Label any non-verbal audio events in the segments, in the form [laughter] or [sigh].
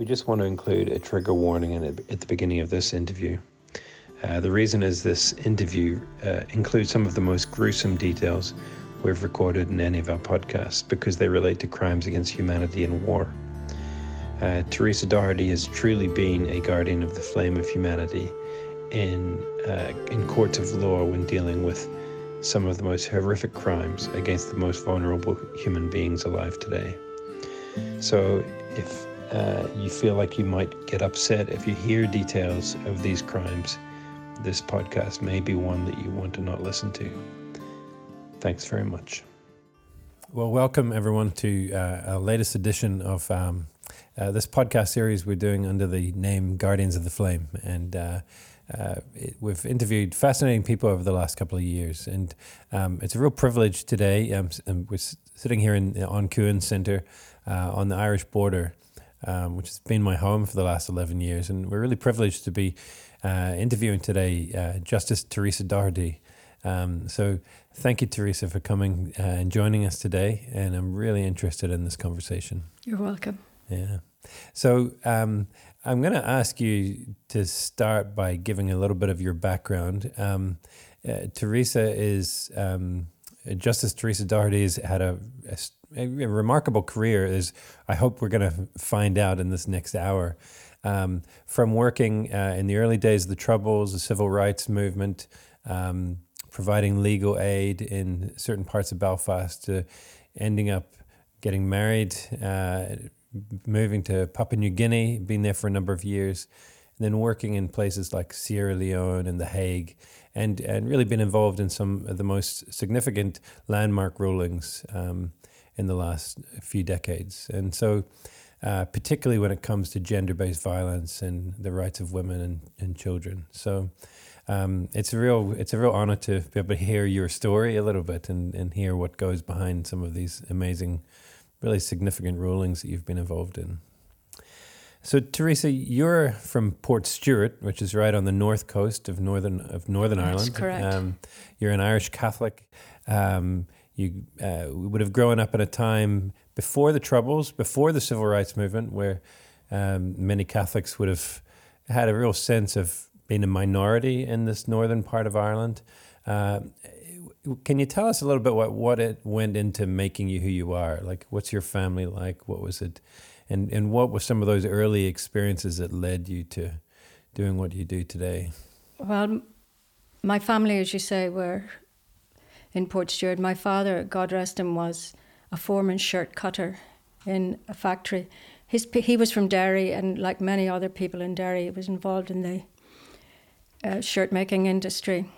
We just want to include a trigger warning at the beginning of this interview. Uh, the reason is this interview uh, includes some of the most gruesome details we've recorded in any of our podcasts because they relate to crimes against humanity and war. Uh, Teresa Doherty has truly been a guardian of the flame of humanity in, uh, in courts of law when dealing with some of the most horrific crimes against the most vulnerable human beings alive today. So, if uh, you feel like you might get upset if you hear details of these crimes, this podcast may be one that you want to not listen to. Thanks very much. Well, welcome everyone to uh, our latest edition of um, uh, this podcast series we're doing under the name Guardians of the Flame. And uh, uh, it, we've interviewed fascinating people over the last couple of years. And um, it's a real privilege today. Um, we're sitting here in, on Cuan Centre uh, on the Irish border um, which has been my home for the last 11 years. And we're really privileged to be uh, interviewing today uh, Justice Teresa Doherty. Um, so thank you, Teresa, for coming uh, and joining us today. And I'm really interested in this conversation. You're welcome. Yeah. So um, I'm going to ask you to start by giving a little bit of your background. Um, uh, Teresa is um, Justice Teresa Doherty has had a, a a, remarkable career, as I hope we're going to find out in this next hour. Um, from working uh, in the early days of the Troubles, the civil rights movement, um, providing legal aid in certain parts of Belfast, to ending up getting married, uh, moving to Papua New Guinea, being there for a number of years, and then working in places like Sierra Leone and The Hague, and, and really been involved in some of the most significant landmark rulings. Um, in the last few decades. And so, uh, particularly when it comes to gender based violence and the rights of women and, and children. So, um, it's a real it's a real honor to be able to hear your story a little bit and, and hear what goes behind some of these amazing, really significant rulings that you've been involved in. So Teresa, you're from Portstewart, which is right on the north coast of northern of Northern That's Ireland. Correct. Um, you're an Irish Catholic. Um, you uh, would have grown up in a time before the Troubles, before the Civil Rights Movement, where um, many Catholics would have had a real sense of being a minority in this northern part of Ireland. Uh, can you tell us a little bit what, what it went into making you who you are? Like, what's your family like? What was it? And, and what were some of those early experiences that led you to doing what you do today? Well, my family, as you say, were in Portstewart. My father, God rest him, was a foreman shirt cutter in a factory. His, he was from Derry, and like many other people in Derry, he was involved in the uh, shirt making industry.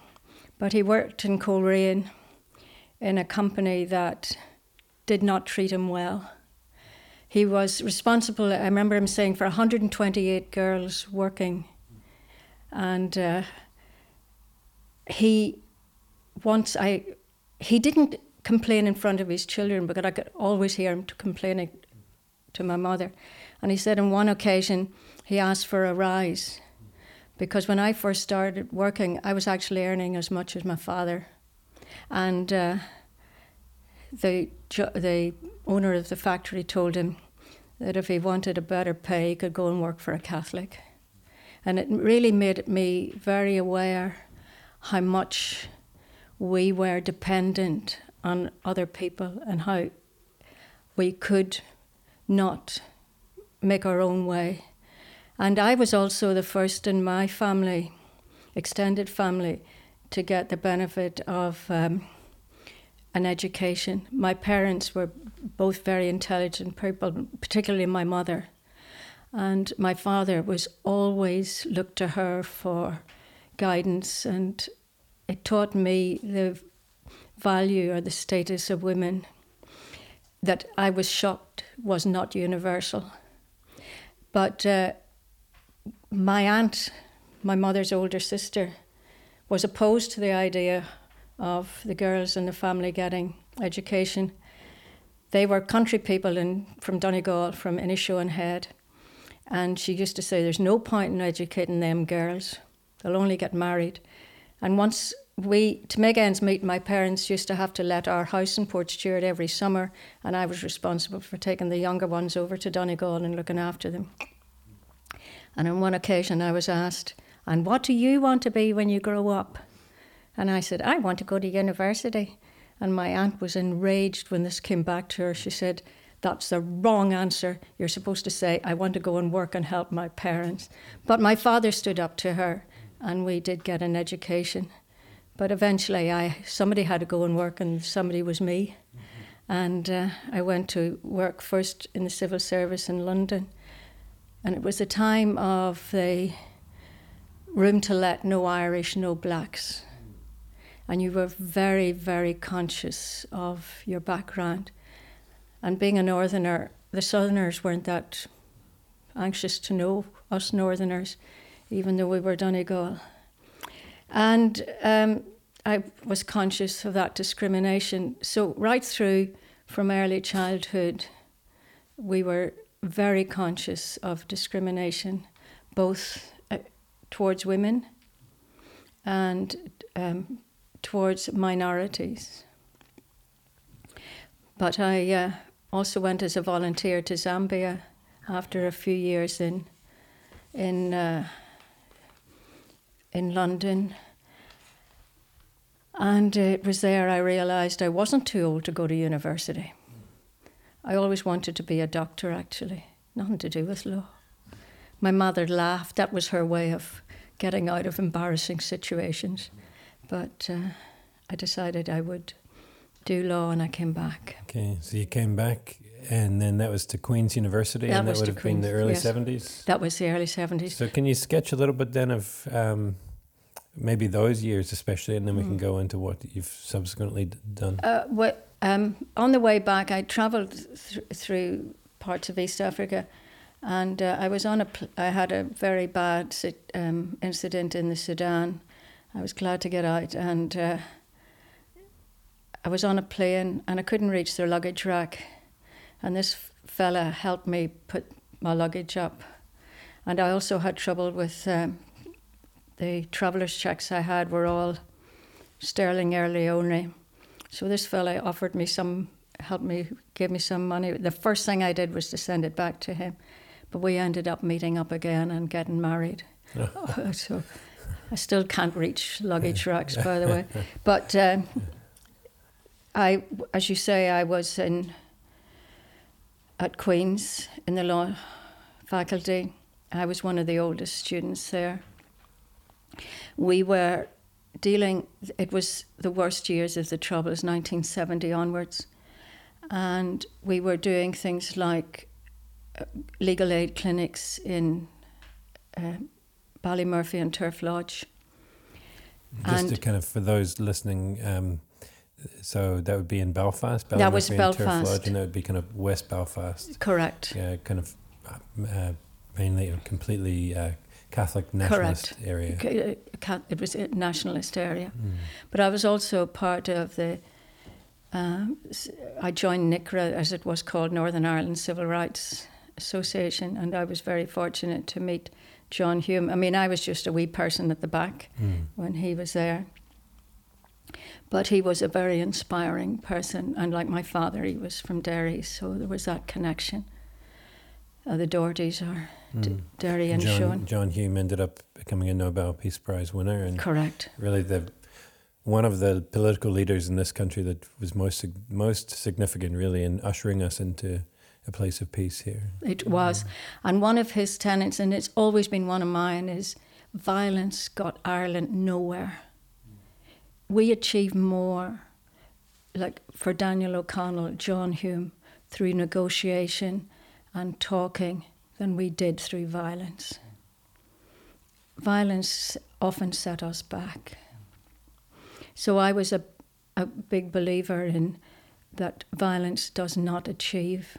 But he worked in Coleraine in a company that did not treat him well. He was responsible, I remember him saying, for 128 girls working. And uh, he, once I he didn't complain in front of his children, but I could always hear him complaining to my mother. And he said on one occasion he asked for a rise because when I first started working, I was actually earning as much as my father. And uh, the, the owner of the factory told him that if he wanted a better pay, he could go and work for a Catholic. And it really made me very aware how much we were dependent on other people and how we could not make our own way. And I was also the first in my family, extended family, to get the benefit of um, an education. My parents were both very intelligent people, particularly my mother. And my father was always looked to her for guidance and it taught me the value or the status of women that I was shocked was not universal. But uh, my aunt, my mother's older sister, was opposed to the idea of the girls in the family getting education. They were country people in, from Donegal, from Inishowen Head. And she used to say, There's no point in educating them girls, they'll only get married. And once we, to make ends meet, my parents used to have to let our house in Portstewart every summer, and I was responsible for taking the younger ones over to Donegal and looking after them. And on one occasion, I was asked, And what do you want to be when you grow up? And I said, I want to go to university. And my aunt was enraged when this came back to her. She said, That's the wrong answer. You're supposed to say, I want to go and work and help my parents. But my father stood up to her, and we did get an education. But eventually, I somebody had to go and work, and somebody was me. And uh, I went to work first in the civil service in London. And it was a time of the room to let, no Irish, no blacks. And you were very, very conscious of your background. And being a northerner, the southerners weren't that anxious to know us northerners, even though we were Donegal. And um, I was conscious of that discrimination. So, right through from early childhood, we were very conscious of discrimination, both uh, towards women and um, towards minorities. But I uh, also went as a volunteer to Zambia after a few years in in uh, in London. And it was there I realised I wasn't too old to go to university. I always wanted to be a doctor, actually, nothing to do with law. My mother laughed. That was her way of getting out of embarrassing situations. But uh, I decided I would do law and I came back. Okay, so you came back and then that was to Queen's University That and that would have been the early yes. 70s? That was the early 70s. So can you sketch a little bit then of um, maybe those years especially and then we can go into what you've subsequently d- done? Mm. Uh, well, um, on the way back, I travelled th- through parts of East Africa, and uh, I was on a. Pl- I had a very bad um, incident in the Sudan. I was glad to get out, and uh, I was on a plane, and I couldn't reach the luggage rack, and this fella helped me put my luggage up, and I also had trouble with um, the travellers' checks I had were all sterling early only. So this fella offered me some, helped me, gave me some money. The first thing I did was to send it back to him, but we ended up meeting up again and getting married. [laughs] [laughs] so I still can't reach luggage racks, by the [laughs] way. But um, I, as you say, I was in at Queen's in the law faculty. I was one of the oldest students there. We were dealing, it was the worst years of the Troubles, 1970 onwards. And we were doing things like uh, legal aid clinics in uh, Ballymurphy and Turf Lodge. Just and- to kind of, for those listening, um, so that would be in Belfast? That was Ballymurphy and Turf Lodge, and that would be kind of West Belfast. Correct. Yeah, kind of uh, mainly completely uh, Catholic nationalist area. C- uh, It was a nationalist area. Mm. But I was also part of the. S- I joined NICRA, as it was called, Northern Ireland Civil Rights Association, and I was very fortunate to meet John Hume. I mean, I was just a wee person at the back Mm. when he was there. But he was a very inspiring person, and like my father, he was from Derry, so there was that connection. Uh, the Dohertys are D- Mm. Derry and John, Sean. John Hume ended up becoming a Nobel Peace Prize winner, and Correct. really the one of the political leaders in this country that was most most significant, really, in ushering us into a place of peace here. It was. And one of his tenets, and it's always been one of mine, is violence got Ireland nowhere. We achieved more, like for Daniel O'Connell, John Hume, through negotiation and talking than we did through violence. Violence often set us back. So I was a, a big believer in that violence does not achieve.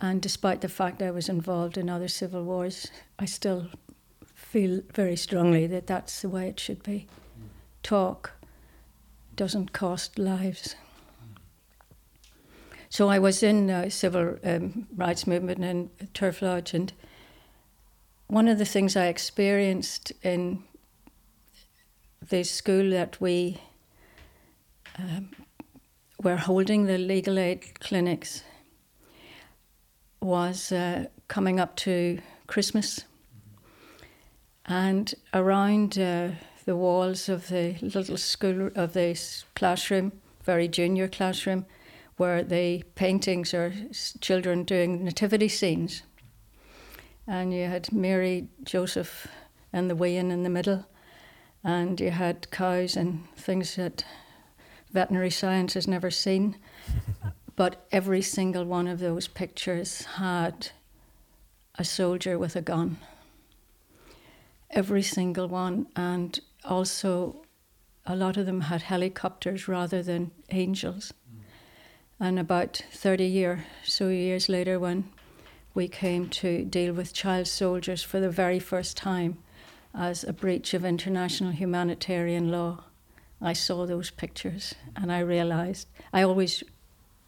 And despite the fact I was involved in other civil wars, I still feel very strongly that that's the way it should be. Talk doesn't cost lives. So I was in the civil um, rights movement in Turf Lodge, and one of the things I experienced in the school that we um, were holding the legal aid clinics was uh, coming up to Christmas. And around uh, the walls of the little school, of the classroom, very junior classroom, were the paintings or children doing nativity scenes. And you had Mary, Joseph, and the wean in the middle. And you had cows and things that veterinary science has never seen. [laughs] but every single one of those pictures had a soldier with a gun. Every single one. And also, a lot of them had helicopters rather than angels. And about 30 year, so years later, when we came to deal with child soldiers for the very first time as a breach of international humanitarian law, I saw those pictures and I realized I always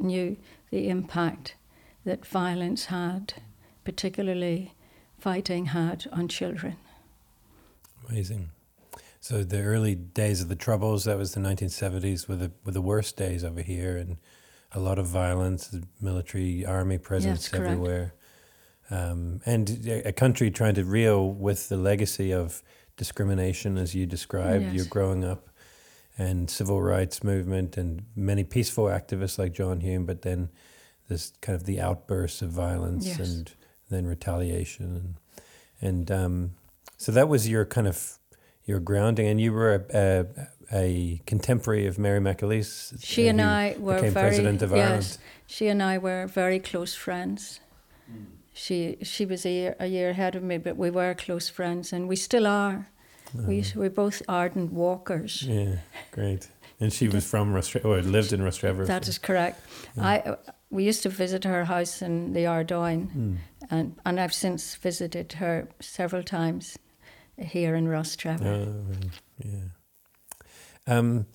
knew the impact that violence had, particularly fighting had on children. Amazing. So the early days of the troubles, that was the 1970s, were the were the worst days over here, and a lot of violence, military, army presence yes, everywhere. Um, and a country trying to reel with the legacy of discrimination, as you described. Yes. You're growing up, and civil rights movement, and many peaceful activists like John Hume, but then this kind of the outbursts of violence yes. and then retaliation, and and um, so that was your kind of your grounding, and you were a, a, a contemporary of Mary McAleese. She and I were very president of yes, Ireland. She and I were very close friends. Mm. She she was a year, a year ahead of me, but we were close friends, and we still are. Uh-huh. We we're both ardent walkers. Yeah, great. And she was from Rostrevor, or lived in Rostrevor. That is correct. Yeah. I we used to visit her house in the Ardoyne, mm. and and I've since visited her several times here in Rostrevor. Oh, yeah. Um,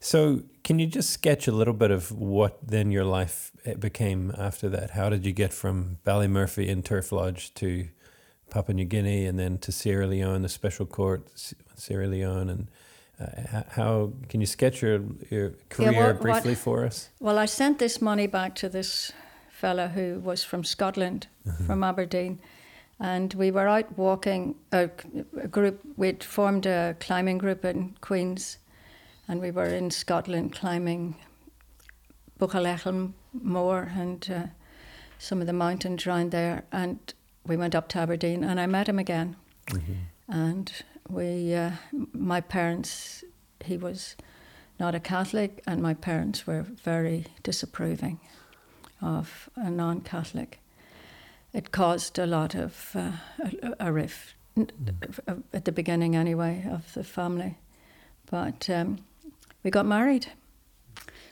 so, can you just sketch a little bit of what then your life eh, became after that? How did you get from Ballymurphy in Turf Lodge to Papua New Guinea and then to Sierra Leone, the Special Court, Sierra Leone, and uh, how can you sketch your, your career yeah, what, briefly what, for us? Well, I sent this money back to this fella who was from Scotland, mm-hmm. from Aberdeen, and we were out walking. A, a group we'd formed a climbing group in Queens and we were in Scotland climbing Buchalechelm Moor and uh, some of the mountains around there. And we went up to Aberdeen, and I met him again. Mm-hmm. And we, uh, my parents, he was not a Catholic, and my parents were very disapproving of a non-Catholic. It caused a lot of uh, a, a, rift mm. at the beginning, anyway, of the family. But um, we got married,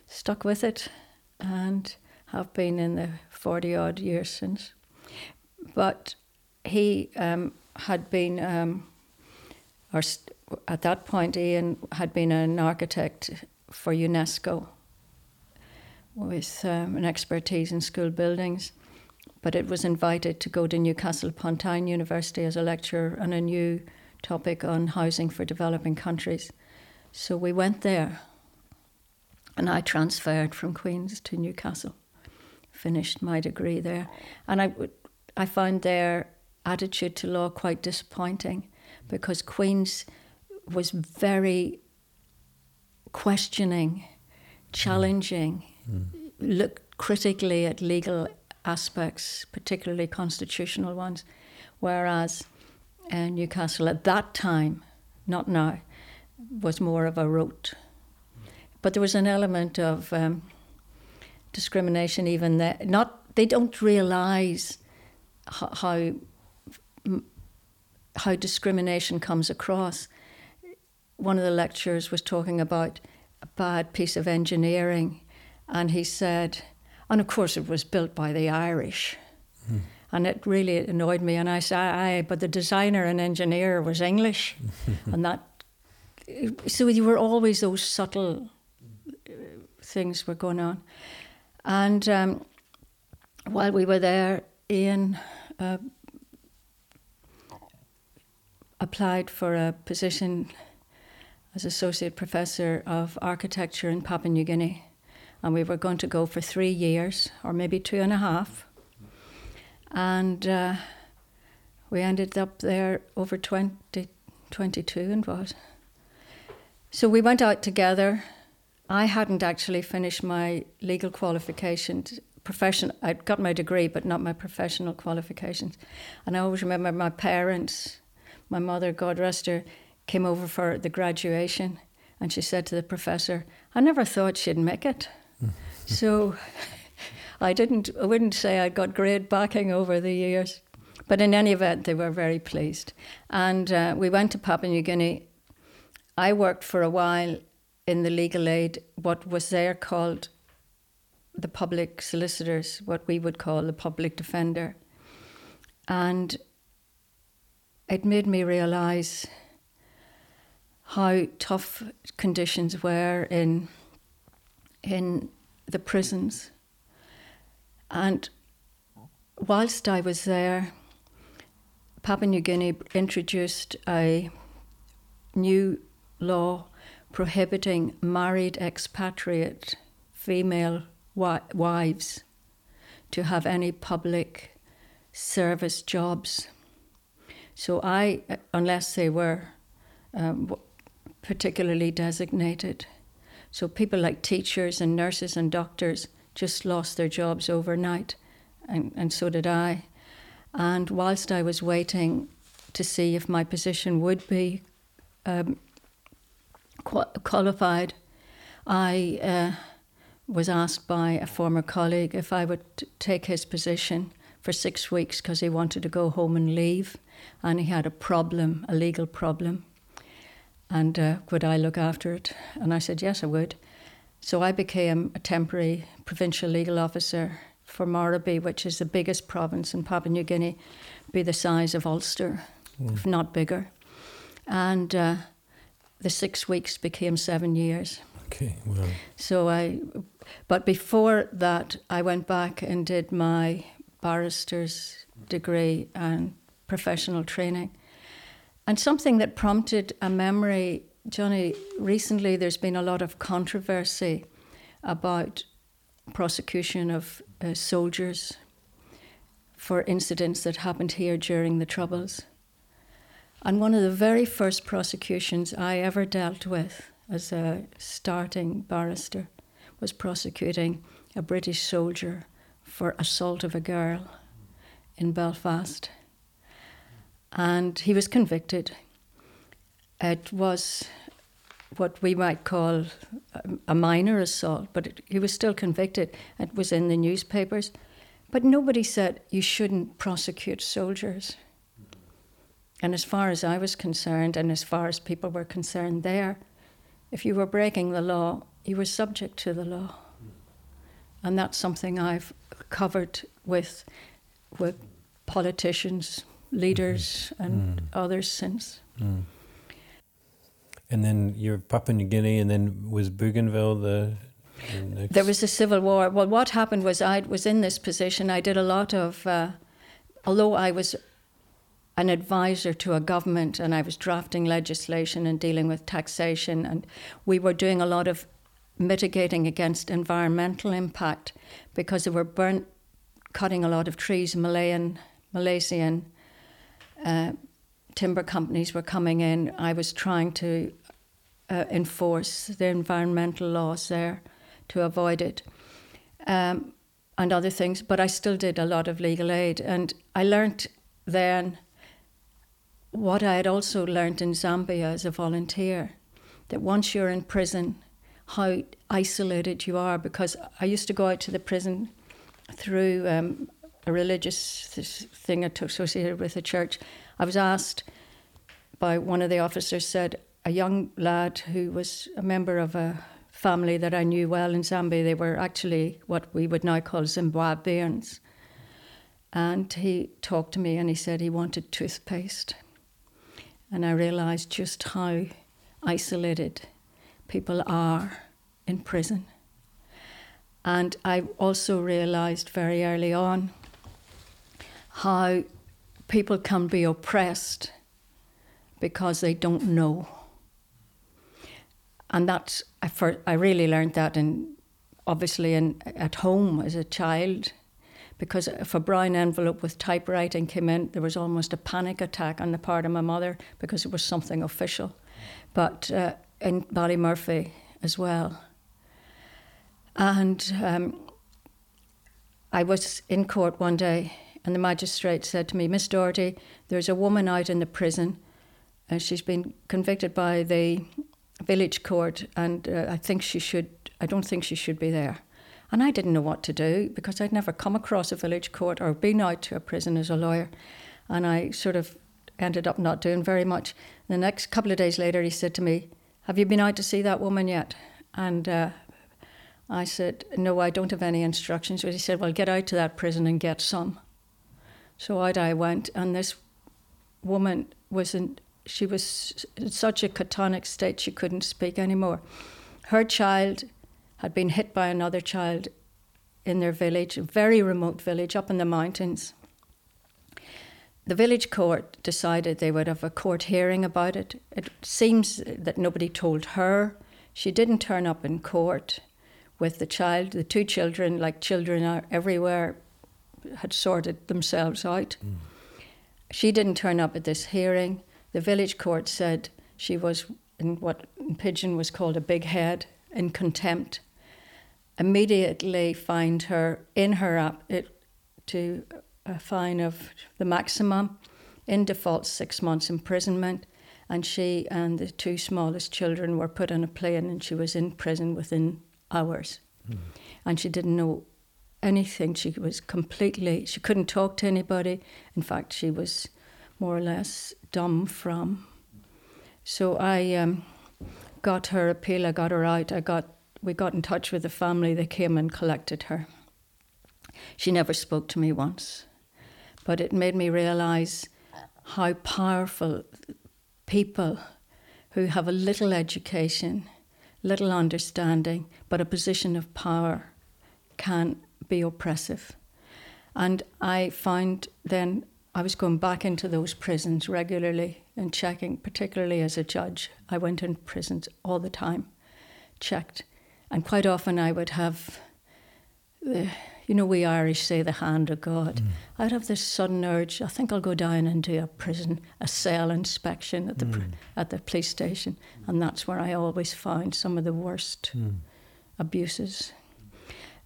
stuck with it, and have been in the 40 odd years since. But he um, had been, um, or st- at that point, Ian had been an architect for UNESCO with um, an expertise in school buildings. But it was invited to go to Newcastle upon Tyne University as a lecturer on a new topic on housing for developing countries. So we went there, and I transferred from Queen's to Newcastle, finished my degree there, and I, I found their attitude to law quite disappointing because Queen's was very questioning, challenging, mm. looked critically at legal aspects, particularly constitutional ones, whereas uh, Newcastle at that time, not now, was more of a rote. But there was an element of um, discrimination even there. Not they don't realise how how discrimination comes across. One of the lecturers was talking about a bad piece of engineering, and he said, and of course it was built by the Irish. Mm. And it really annoyed me. And I said, aye, but the designer and engineer was English. [laughs] and that so there were always those subtle uh, things were going on. And um, while we were there, Ian uh, applied for a position as associate professor of architecture in Papua New Guinea. And we were going to go for three years, or maybe two and a half. And uh, we ended up there over 20, 22 and what. So we went out together. I hadn't actually finished my legal qualifications. Profession, I'd got my degree, but not my professional qualifications. And I always remember my parents, my mother, God rest her, came over for the graduation, and she said to the professor, "I never thought she'd make it." [laughs] so I didn't. I wouldn't say I got great backing over the years, but in any event, they were very pleased. And uh, we went to Papua New Guinea. I worked for a while in the legal aid, what was there called the public solicitors, what we would call the public defender. And it made me realise how tough conditions were in in the prisons. And whilst I was there, Papua New Guinea introduced a new law prohibiting married expatriate female wives to have any public service jobs. So I, unless they were um, particularly designated, so people like teachers and nurses and doctors just lost their jobs overnight, and, and so did I. And whilst I was waiting to see if my position would be um, qualified, I uh, was asked by a former colleague if I would take his position for six weeks because he wanted to go home and leave, and he had a problem, a legal problem. And uh, would I look after it? And I said, yes, I would. So I became a temporary provincial legal officer for Morobe, which is the biggest province in Papua New Guinea, be the size of Ulster, mm. if not bigger. And uh, the six weeks became seven years. Okay, well. So I, but before that, I went back and did my barrister's degree and professional training. And something that prompted a memory, Johnny, recently there's been a lot of controversy about prosecution of uh, soldiers for incidents that happened here during the Troubles. And one of the very first prosecutions I ever dealt with as a starting barrister was prosecuting a British soldier for assault of a girl in Belfast. And he was convicted. It was what we might call a minor assault, but it, he was still convicted. It was in the newspapers. But nobody said you shouldn't prosecute soldiers. And as far as I was concerned, and as far as people were concerned there, if you were breaking the law, you were subject to the law. And that's something I've covered with, with politicians, leaders, mm. and mm. others since. Mm. And then you're Papua New Guinea, and then was Bougainville the there was a civil war. Well, what happened was I was in this position. I did a lot of, uh, although I was an advisor to a government and I was drafting legislation and dealing with taxation, and we were doing a lot of mitigating against environmental impact because they were burnt, cutting a lot of trees. Malayan, Malaysian uh, timber companies were coming in. I was trying to uh, enforce the environmental laws there to avoid it. Um, and other things, but I still did a lot of legal aid. And I learned then what I had also learned in Zambia as a volunteer that once you're in prison, how isolated you are. Because I used to go out to the prison through um, a religious thing associated with the church. I was asked by one of the officers, said, a young lad who was a member of a family that I knew well in Zambia, they were actually what we would now call Zimbabweans. And he talked to me and he said he wanted toothpaste. And I realized just how isolated people are in prison. And I also realized very early on how people can be oppressed because they don't know. And that's, I, for, I really learned that in, obviously in, at home as a child because if a brown envelope with typewriting came in, there was almost a panic attack on the part of my mother because it was something official. But uh, in Ballymurphy as well. And um, I was in court one day, and the magistrate said to me, Miss Doherty, there's a woman out in the prison. and she's been convicted by the village court, and uh, I think she should. I don't think she should be there. And I didn't know what to do because I'd never come across a village court or been out to a prison as a lawyer. And I sort of ended up not doing very much. The next couple of days later, he said to me, Have you been out to see that woman yet? And uh, I said, No, I don't have any instructions. But he said, Well, get out to that prison and get some. So out I went, and this woman was in, she was in such a catonic state she couldn't speak anymore. Her child had been hit by another child in their village, a very remote village up in the mountains. The village court decided they would have a court hearing about it. It seems that nobody told her. She didn't turn up in court with the child. The two children, like children are everywhere, had sorted themselves out. Mm. She didn't turn up at this hearing. The village court said she was in what in Pidgin was called a bikhet, in contempt immediately fined her in her app it, to a fine of the maximum, in default six months imprisonment, and she and the two smallest children were put on a plane, and she was in prison within hours, mm. and she didn't know anything. She was completely she couldn't talk to anybody. In fact, she was more or less dumb from. So I um, got her appeal. I got her out. I got we got in touch with the family. They came and collected her. She never spoke to me once, but it made me realize how powerful people who have a little education, little understanding, but a position of power can be oppressive. And I found then I was going back into those prisons regularly and checking, particularly as a judge. I went in prisons all the time, checked. And quite often I would have, the, you know, we Irish say the hand of God. Mm. I'd have this sudden urge, I think I'll go down and do a prison, a cell inspection at the, mm. at the police station. And that's where I always found some of the worst mm. abuses.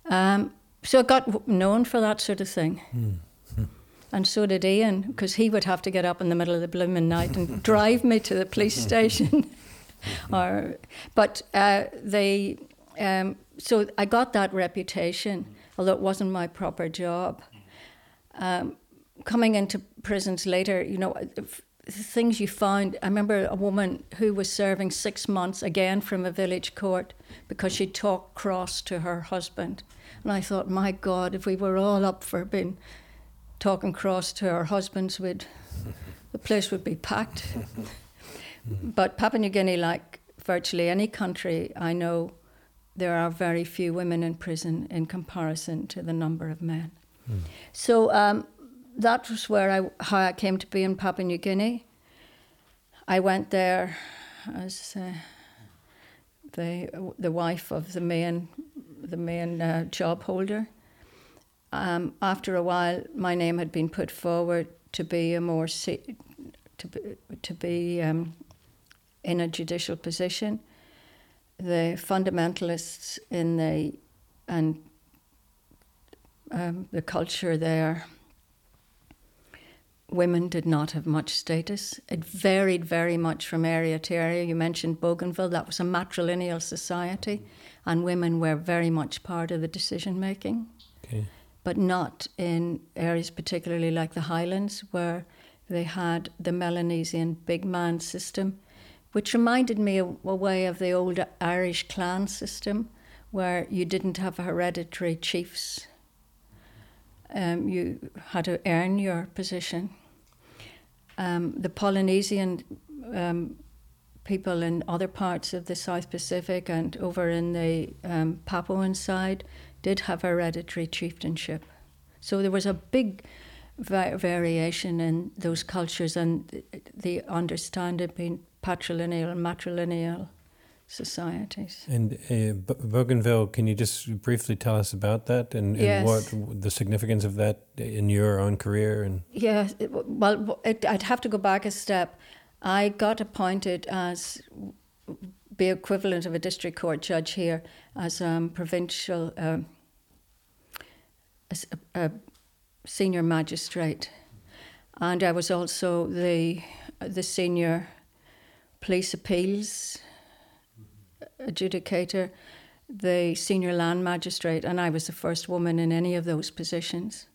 Um, so I got known for that sort of thing. Mm. [laughs] And so did Ian, because he would have to get up in the middle of the blooming night and drive me to the police station. [laughs] or, but uh, they, um, so I got that reputation, although it wasn't my proper job. Um, coming into prisons later, you know, the things you find. I remember a woman who was serving six months again from a village court because she talked cross to her husband. And I thought, my God, if we were all up for being talking cross to our husbands, would the place would be packed. [laughs] but Papua New Guinea, like virtually any country I know, there are very few women in prison in comparison to the number of men. Mm. So um, that was where I how I came to be in Papua New Guinea. I went there as uh, the the wife of the main the main uh, job holder. Um, after a while, my name had been put forward to be a more to be, to be um, in a judicial position the fundamentalists in the and um, the culture there, women did not have much status. It varied very much from area to area. You mentioned Bougainville, that was a matrilineal society, and women were very much part of the decision making. Okay. But not in areas particularly like the Highlands, where they had the Melanesian big man system which reminded me a, a way of the old Irish clan system where you didn't have hereditary chiefs. Um, you had to earn your position. Um, the Polynesian um, people in other parts of the South Pacific and over in the um, Papuan side did have hereditary chieftainship. So there was a big va- variation in those cultures and the, the understanding patrilineal and matrilineal societies. And uh, Bougainville, can you just briefly tell us about that and, and Yes. what the significance of that in your own career? And Yeah, well, it, I'd have to go back a step. I got appointed as the equivalent of a district court judge here as um, provincial um, as a, a senior magistrate, and I was also the the senior police appeals adjudicator, the senior land magistrate, and I was the first woman in any of those positions.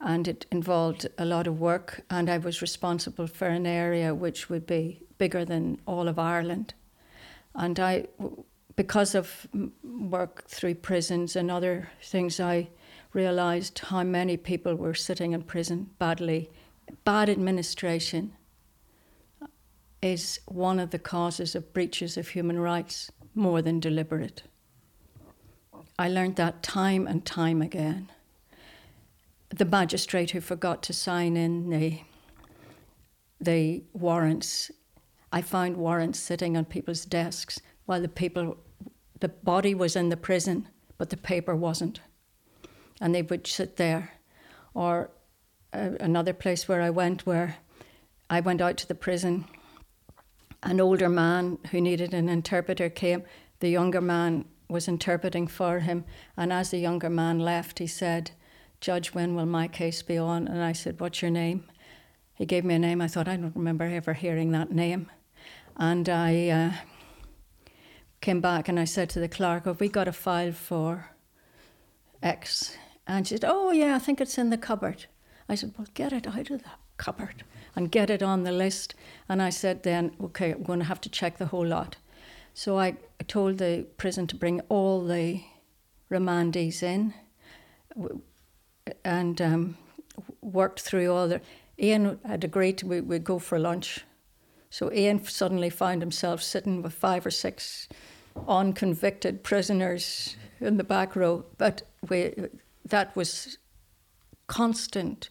And it involved a lot of work and I was responsible for an area which would be bigger than all of Ireland. And I because of work through prisons and other things I realized how many people were sitting in prison badly. Bad administration is one of the causes of breaches of human rights more than deliberate I learned that time and time again the magistrate who forgot to sign in the the warrants. I found warrants sitting on people's desks while the people, the body was in the prison, but the paper wasn't, and they would sit there. Or uh, another place where I went, where I went out to the prison. An older man who needed an interpreter came. The younger man was interpreting for him, and as the younger man left, he said. Judge, when will my case be on? And I said, What's your name? He gave me a name. I thought, I don't remember ever hearing that name. And I uh, came back and I said to the clerk, Have we got a file for X? And she said, Oh, yeah, I think it's in the cupboard. I said, Well, get it out of the cupboard and get it on the list. And I said, Then, okay, I'm going to have to check the whole lot. So I told the prison to bring all the remandees in and um, worked through all the. Ian had agreed to we would go for lunch, so Ian suddenly found himself sitting with five or six unconvicted prisoners in the back row. But we, that was constant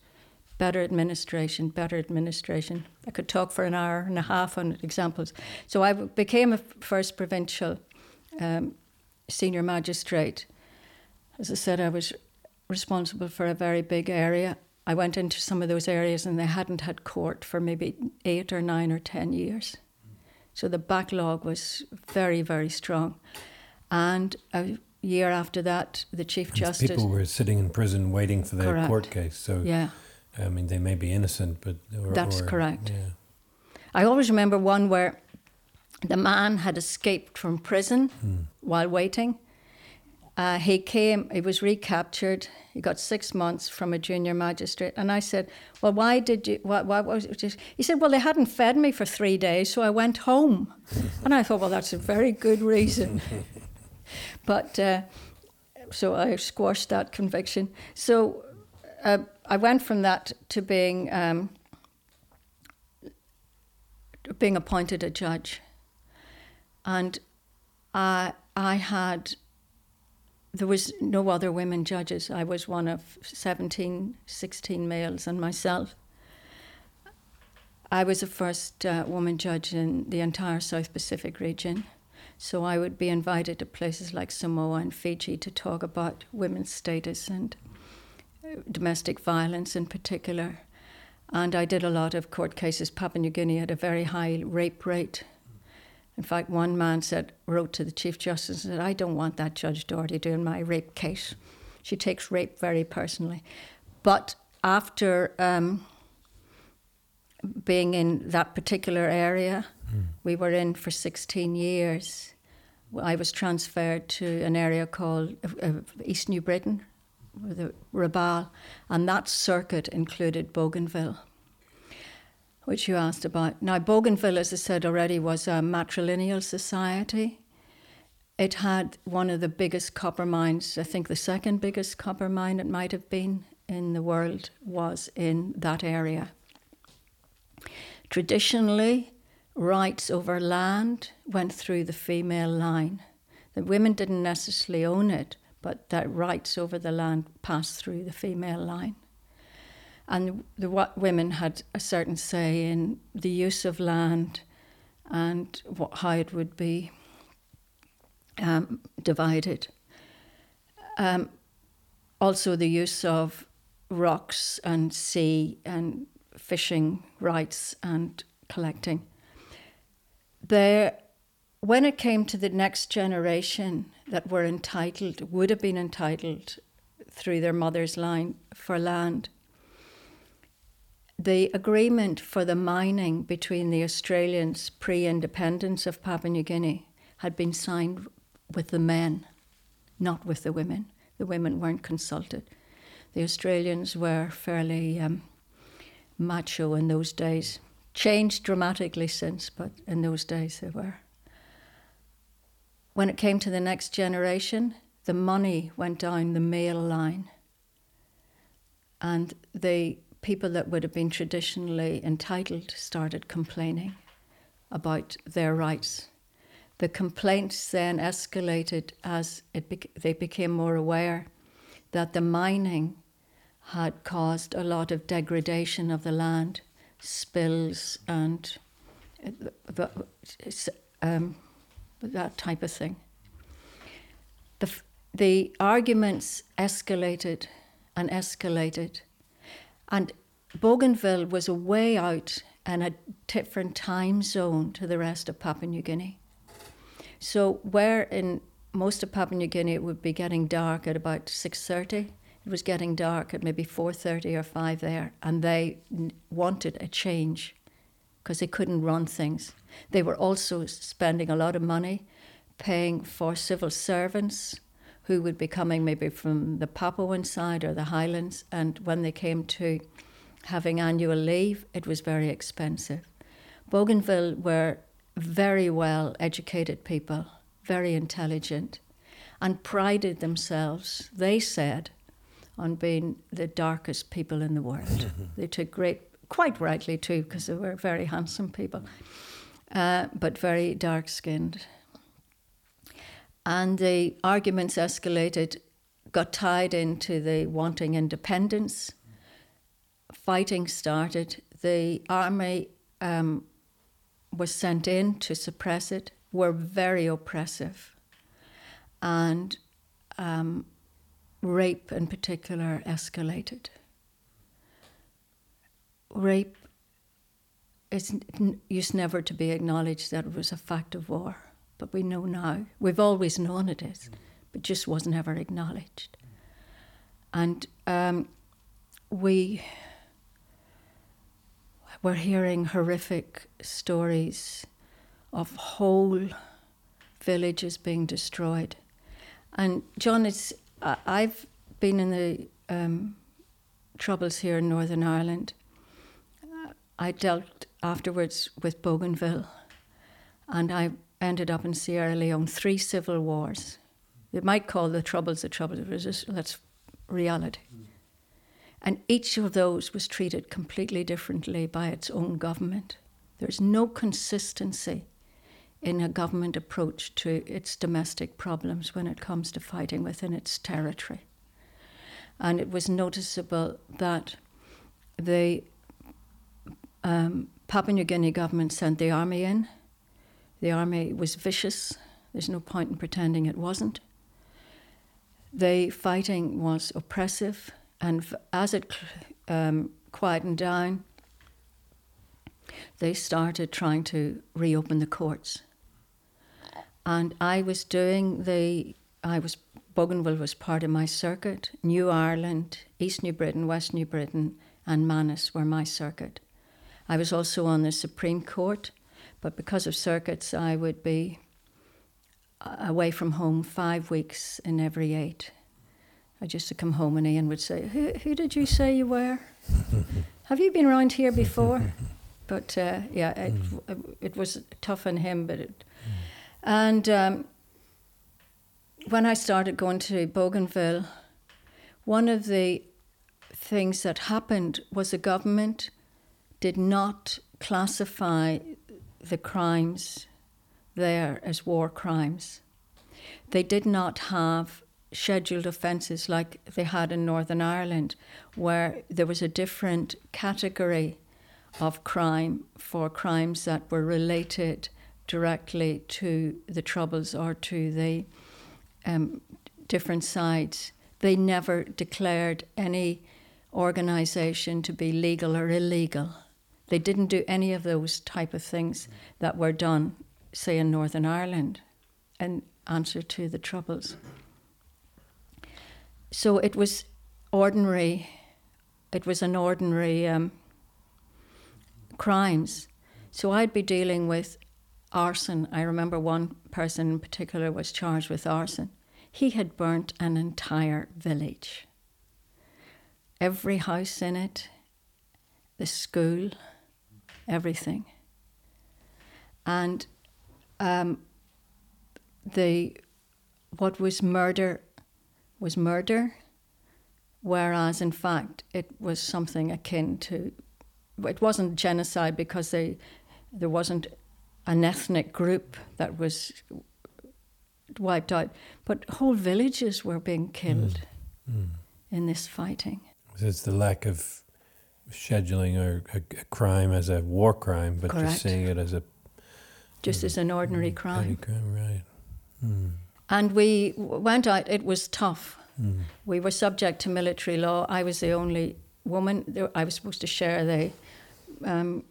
better administration, better administration. I could talk for an hour and a half on examples. So I became a first provincial um, senior magistrate. As I said, I was responsible for a very big area. I went into some of those areas and they hadn't had court for maybe eight or nine or ten years. So the backlog was very, very strong. And a year after that, the Chief Justice. People were sitting in prison waiting for their Correct. court case. So, Yeah, I mean, they may be innocent, but. Or, That's or- correct. Yeah. I always remember one where the man had escaped from prison while waiting. Uh, he came, he was recaptured. He got six months from a junior magistrate. And I said, Well, why did you, what, what was it? just-" He said, Well, they hadn't fed me for three days, so I went home. [laughs] and I thought, Well, that's a very good reason. [laughs] but uh, so I squashed that conviction. So uh, I went from that to being. Um, being appointed a judge. And I, I had, there was no other women judges. I was one of 17, 16 males and myself. I was the first uh, woman judge in the entire South Pacific region. So I would be invited to places like Samoa and Fiji to talk about women's status and domestic violence in particular. And I did a lot of court cases. Papua New Guinea had a very high rape rate. In fact, one man said, wrote to the Chief Justice and said, I don't want that Judge Doherty doing my rape case. She takes rape very personally. But after um, being in that particular area, we were in for 16 years. I was transferred to an area called uh, uh, East New Britain, the Rabaul, and that circuit included Bougainville, which you asked about. Now, Bougainville, as I said already, was a matrilineal society. It had one of the biggest copper mines, I think the second biggest copper mine it might have been in the world was in that area. Traditionally, rights over land went through the female line. The women didn't necessarily own it, but that rights over the land passed through the female line. And the what women had a certain say in the use of land and what, how it would be um, divided. Um, also, the use of rocks and sea and fishing rights and collecting. There, when it came to the next generation that were entitled, would have been entitled through their mother's line for land, the agreement for the mining between the Australians pre independence of Papua New Guinea had been signed with the men, not with the women. The women weren't consulted. The Australians were fairly um, macho in those days. Changed dramatically since, but in those days they were. When it came to the next generation, the money went down the male line. And the people that would have been traditionally entitled started complaining about their rights. The complaints then escalated as it they became more aware that the mining had caused a lot of degradation of the land, spills, and um, that type of thing. The, the arguments escalated and escalated and Bougainville was a way out and a different time zone to the rest of Papua New Guinea. So where in most of Papua New Guinea it would be getting dark at about 6.30, it was getting dark at maybe 4.30 or 5 there, and they wanted a change because they couldn't run things. They were also spending a lot of money paying for civil servants who would be coming maybe from the Papuan side or the Highlands. And when they came to having annual leave, it was very expensive. Bougainville were very well educated people, very intelligent, and prided themselves, they said, on being the darkest people in the world. [laughs] they took great, quite rightly too, because they were very handsome people, uh, but very dark skinned and the arguments escalated, got tied into the wanting independence. Fighting started. The army um, was sent in to suppress it, were very oppressive. And um, rape in particular escalated. Rape is, used never to be acknowledged that it was a fact of war but we know now. We've always known it is, but just wasn't ever acknowledged. And um, we were hearing horrific stories of whole villages being destroyed. And John, it's I've been in the um, troubles here in Northern Ireland. I dealt afterwards with Bougainville, and I ended up in Sierra Leone, three civil wars. You might call the troubles the troubles, but just, that's reality. And each of those was treated completely differently by its own government. There's no consistency in a government approach to its domestic problems when it comes to fighting within its territory. And it was noticeable that the um, Papua New Guinea government sent the army in the army was vicious. There's no point in pretending it wasn't. The fighting was oppressive, and as it um, quietened down, they started trying to reopen the courts. And I was doing the, I was, Bougainville was part of my circuit. New Ireland, East New Britain, West New Britain, and Manus were my circuit. I was also on the Supreme Court but because of circuits, I would be uh, away from home five weeks in every eight. I just to come home and Ian would say, "Who, who did you say you were? [laughs] Have you been around here before?" But uh, yeah, it, mm. it, was tough on him. But it, mm. and um, when I started going to Bougainville, one of the things that happened was the government did not classify the crimes there as war crimes. They did not have scheduled offences like they had in Northern Ireland, where there was a different category of crime for crimes that were related directly to the Troubles or to the um, different sides. They never declared any organization to be legal or illegal. They didn't do any of those type of things that were done, say, in Northern Ireland, in answer to the Troubles. So it was ordinary, it was an ordinary um, crimes. So I'd be dealing with arson. I remember one person in particular was charged with arson. He had burnt an entire village. Every house in it, the school, everything. And um, the what was murder was murder, whereas in fact it was something akin to. It wasn't genocide because they, there wasn't an ethnic group that was wiped out, but whole villages were being killed Mm. Mm. in this fighting. So it's the lack of scheduling or a, a crime as a war crime, but Correct. just seeing it as a just as an ordinary crime. crime, right? Mm. And we went out, it was tough. Mm. We were subject to military law. I was the only woman. I was supposed to share the um,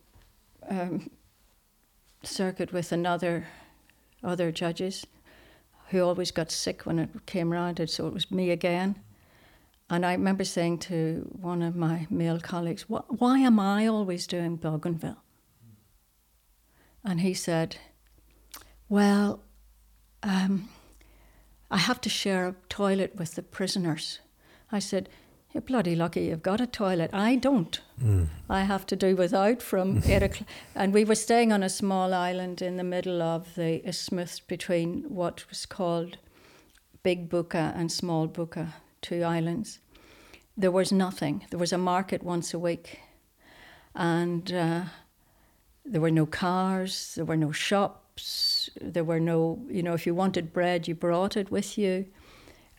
um, circuit with another other judges who always got sick when it came round, and so it was me again. And I remember saying to one of my male colleagues, Why am I always doing Bougainville? And he said, Well, um, I have to share a toilet with the prisoners. I said, You're bloody lucky you've got a toilet. I don't. Mm. I have to do without from [laughs] eight o'clock. And we were staying on a small island in the middle of the isthmus between what was called Big Buka and Small Buka, two islands. There was nothing. There was a market once a week. And uh, there were no cars, there were no shops, there were no, you know, if you wanted bread, you brought it with you.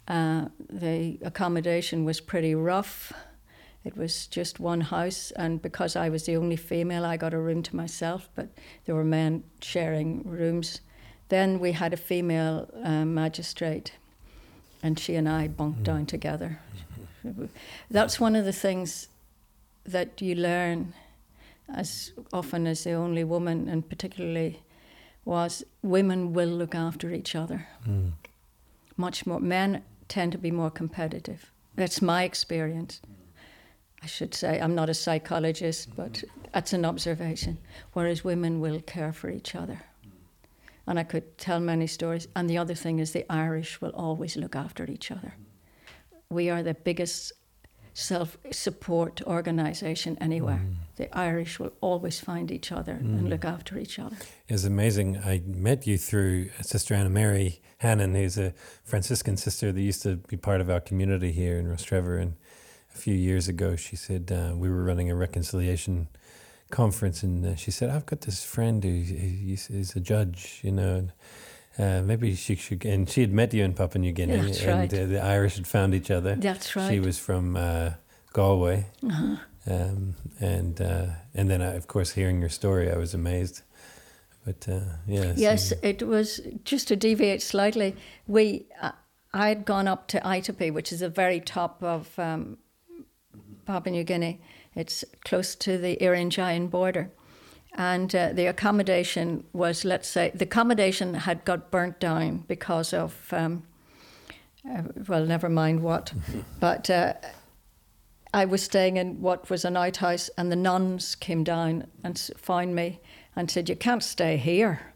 Uh, the accommodation was pretty rough. It was just one house, and because I was the only female, I got a room to myself, but there were men sharing rooms. Then we had a female uh, magistrate, and she and I bunked down together. [laughs] That's one of the things that you learn as often as the only woman, and particularly was women will look after each other Mm. much more. Men tend to be more competitive. That's my experience. I should say I'm not a psychologist, but that's an observation. Whereas women will care for each other. And I could tell many stories. And the other thing is the Irish will always look after each other. We are the biggest self support organisation anywhere. The Irish will always find each other and look after each other. It's amazing. I met you through Sister Anna Mary Hannon, who's a Franciscan sister that used to be part of our community here in Rostrevor. And a few years ago, she said uh, we were running a reconciliation conference, and uh, she said, "I've got this friend who is a judge, you know." And, uh, maybe she should, and she had met you in Papua New Guinea, That's and right. uh, the Irish had found each other. That's right. She was from uh, Galway, Uh-huh. um, and uh, and then I, of course hearing your story, I was amazed. But uh, yes, Yes, and- it was just to deviate slightly. We, uh, I had gone up to Aitape, which is the very top of um, Papua New Guinea. It's close to the Irian Jayan border, and uh, the accommodation was, let's say, the accommodation had got burnt down because of, um, uh, well, never mind what, [laughs] but. Uh, I was staying in what was an outhouse, and the nuns came down and found me and said, "You can't stay here,"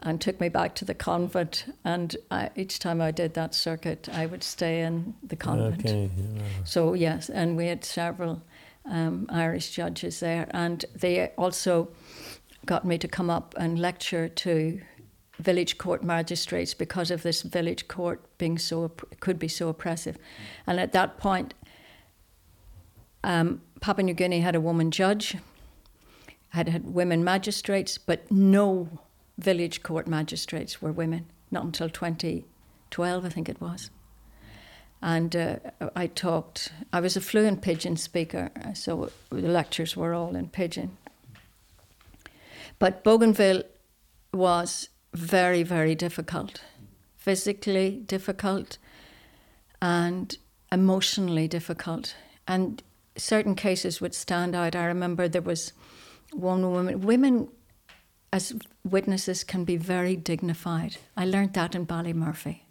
and took me back to the convent. And I, each time I did that circuit, I would stay in the convent. Okay, yeah. So yes, and we had several um, Irish judges there, and they also got me to come up and lecture to village court magistrates because of this village court being so could be so oppressive, and at that point, um, Papua New Guinea had a woman judge, had had women magistrates, but no village court magistrates were women. Not until 2012, I think it was and uh, I talked. I was a fluent pidgin speaker, so the lectures were all in pidgin. But Bougainville was very, very difficult, physically difficult, and emotionally difficult. And certain cases would stand out. I remember there was one woman, women as witnesses can be very dignified. I learned that in Ballymurphy.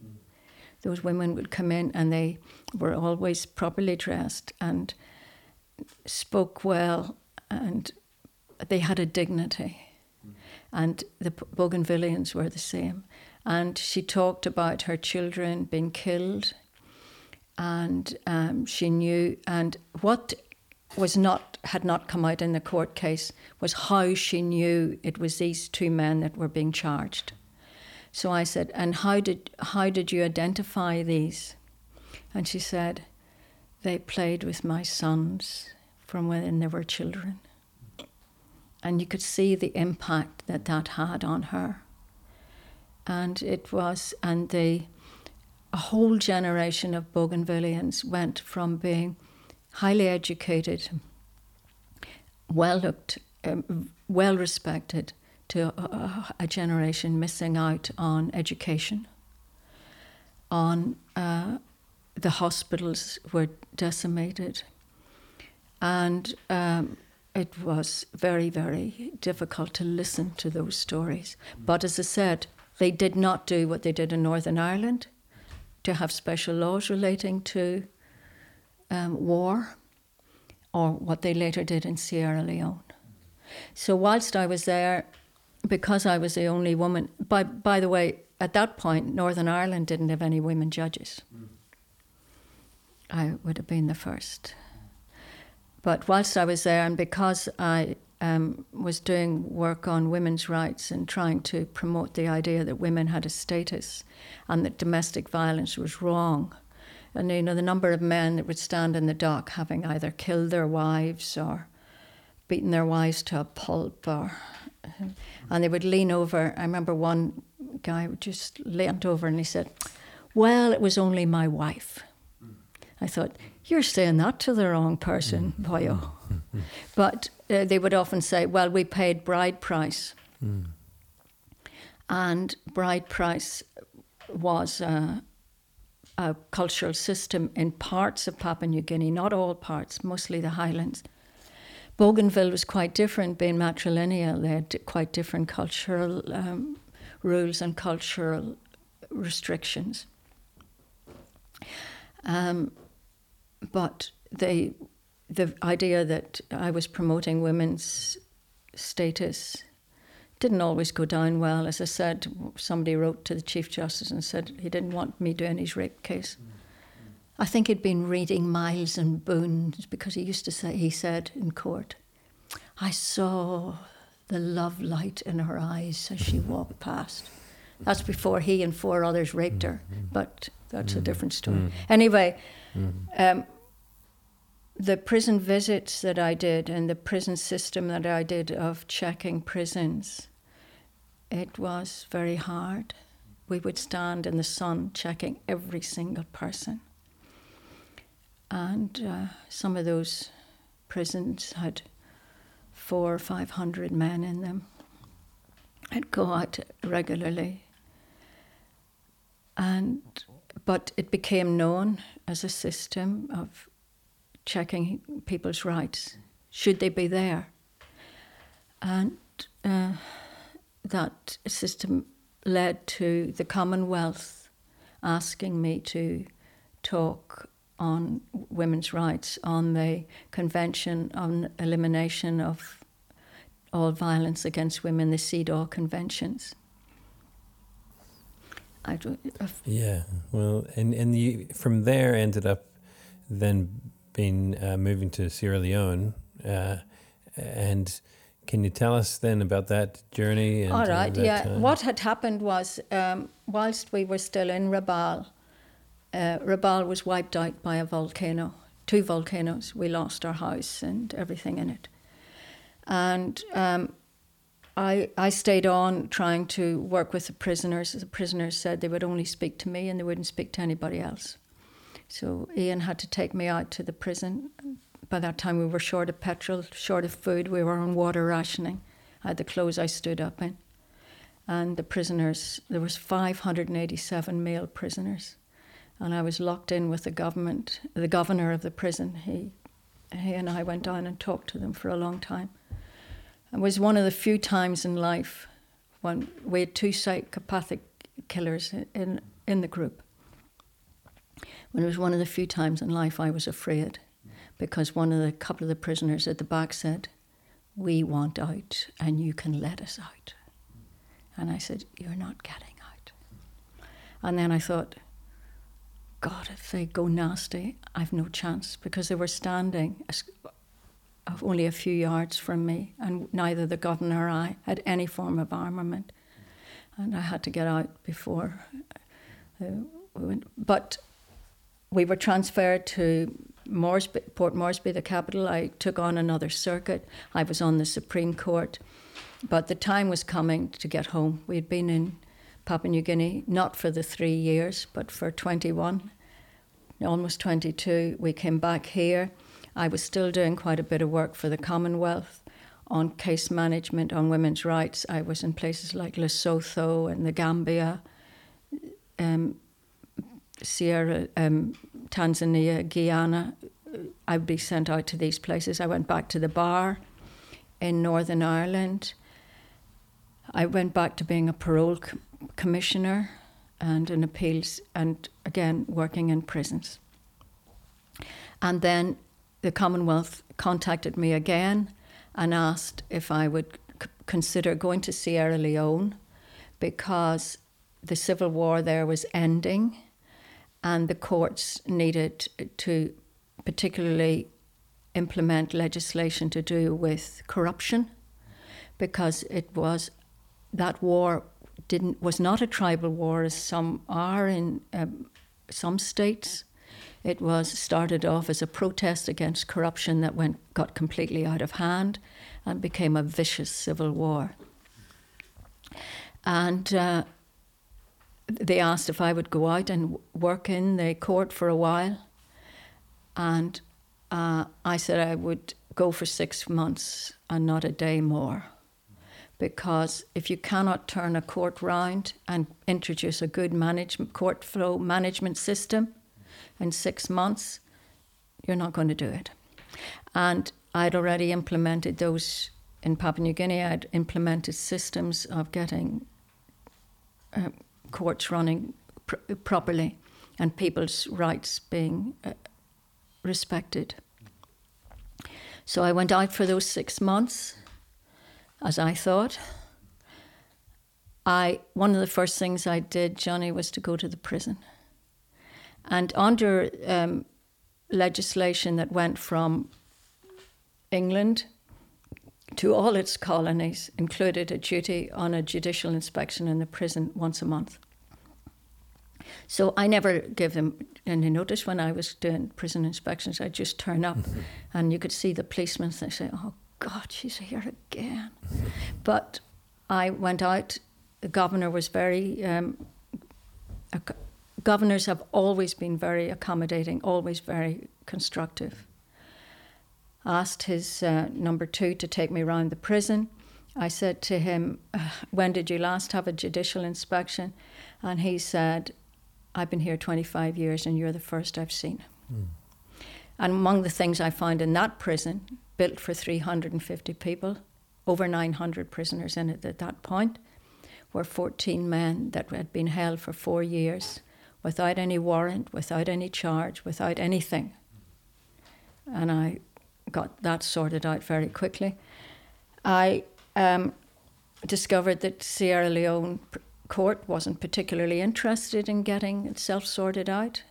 Those women would come in and they were always properly dressed and spoke well and they had a dignity. And the Bougainvillians were the same. And she talked about her children being killed and um, she knew and what was not had not come out in the court case was how she knew it was these two men that were being charged. So I said, "And how did how did you identify these?" And she said, "They played with my sons from when they were children." And you could see the impact that that had on her. And it was, and the a whole generation of Bougainvillians went from being highly educated, well looked, um, well respected, to a, generation missing out on education, on uh, the hospitals were decimated, and um, it was very, very difficult to listen to those stories. But as I said, they did not do what they did in Northern Ireland to have special laws relating to um, war or what they later did in Sierra Leone. So whilst I was there, because I was the only woman, by, by the way, at that point, Northern Ireland didn't have any women judges. I would have been the first. But whilst I was there, and because I um, was doing work on women's rights and trying to promote the idea that women had a status and that domestic violence was wrong, and you know the number of men that would stand in the dock having either killed their wives or beaten their wives to a pulp or and they would lean over. I remember one guy just leant over and he said, Well, it was only my wife. I thought, You're saying that to the wrong person, boyo. [laughs] but uh, they would often say, Well, we paid bride price. Mm. And bride price was uh, a cultural system in parts of Papua New Guinea, not all parts, mostly the highlands. Bougainville was quite different, being matrilineal. They had quite different cultural um, rules and cultural restrictions. Um, but they, the idea that I was promoting women's status didn't always go down well. As I said, somebody wrote to the Chief Justice and said he didn't want me doing his rape case. I think he'd been reading Mills and Boon's because he used to say, he said in court, I saw the love light in her eyes as she walked past. That's before he and four others raped her, mm-hmm. but that's a mm-hmm. different story. Mm-hmm. Anyway, um, the prison visits that I did and the prison system that I did of checking prisons it was very hard. We would stand in the sun checking every single person. And uh, some of those prisons had four or five hundred men in them. I'd go out regularly. And but it became known as a system of checking people's rights. Should they be there? And uh, that system led to the Commonwealth asking me to talk on women's rights on the Convention on Elimination of All Violence Against Women, the CEDAW conventions. I do, uh, yeah, well, and and you from there ended up then being uh, moving to Sierra Leone, uh, and can you tell us then about that journey? All right, yeah. Time? What had happened was, um, whilst we were still in Rabaul, uh, Rabaul was wiped out by a volcano, two volcanoes. We lost our house and everything in it. And um, I, I stayed on trying to work with the prisoners. The prisoners said they would only speak to me and they wouldn't speak to anybody else. So Ian had to take me out to the prison by that time, we were short of petrol, short of food. We were on water rationing. I had the clothes I stood up in. and the prisoners, there was 587 male prisoners. And I was locked in with the government, the governor of the prison. He, he and I went down and talked to them for a long time. It was one of the few times in life when we had two psychopathic killers in, in the group. When it was one of the few times in life I was afraid because one of the couple of the prisoners at the back said, We want out and you can let us out. And I said, You're not getting out. And then I thought, God, if they go nasty, I've no chance because they were standing only a few yards from me, and neither the governor or I had any form of armament. And I had to get out before uh, we went. But we were transferred to Moresby, Port Moresby, the capital. I took on another circuit. I was on the Supreme Court. But the time was coming to get home. We had been in Papua New Guinea, not for the three years, but for 21, almost 22. We came back here. I was still doing quite a bit of work for the Commonwealth on case management on women's rights. I was in places like Lesotho and the Gambia, um, Sierra, um, Tanzania, Guyana. I'd be sent out to these places. I went back to the bar in Northern Ireland. I went back to being a parole co- commissioner and in appeals, and again working in prisons. And then the Commonwealth contacted me again and asked if I would c- consider going to Sierra Leone because the civil war there was ending and the courts needed to particularly implement legislation to do with corruption because it was that war didn't was not a tribal war as some are in um, some states. It was started off as a protest against corruption that went got completely out of hand and became a vicious civil war. And uh, they asked if I would go out and work in the court for a while, and uh, I said I would go for six months and not a day more because if you cannot turn a court round and introduce a good management court flow management system in six months, you're not going to do it. And I'd already implemented those in Papua New Guinea. I'd implemented systems of getting uh, courts running pr- properly and people's rights being uh, respected. So I went out for those six months as I thought. I one of the first things I did, Johnny, was to go to the prison, and under um, legislation that went from England to all its colonies included a duty on a judicial inspection in the prison once a month. So I never gave them any notice when I was doing prison inspections. I just turn up, mm-hmm. and you could see the policemen. They say, "Oh God, she's here again. But I went out. The governor was very. Um, governors have always been very accommodating, always very constructive. Asked his uh, number two to take me around the prison. I said to him, When did you last have a judicial inspection? And he said, I've been here 25 years and you're the first I've seen. Mm. And among the things I found in that prison built for 350 people, over 900 prisoners in it at that point, were 14 men that had been held for four years without any warrant, without any charge, without anything. And I got that sorted out very quickly. I um, discovered that Sierra Leone court wasn't particularly interested in getting itself sorted out.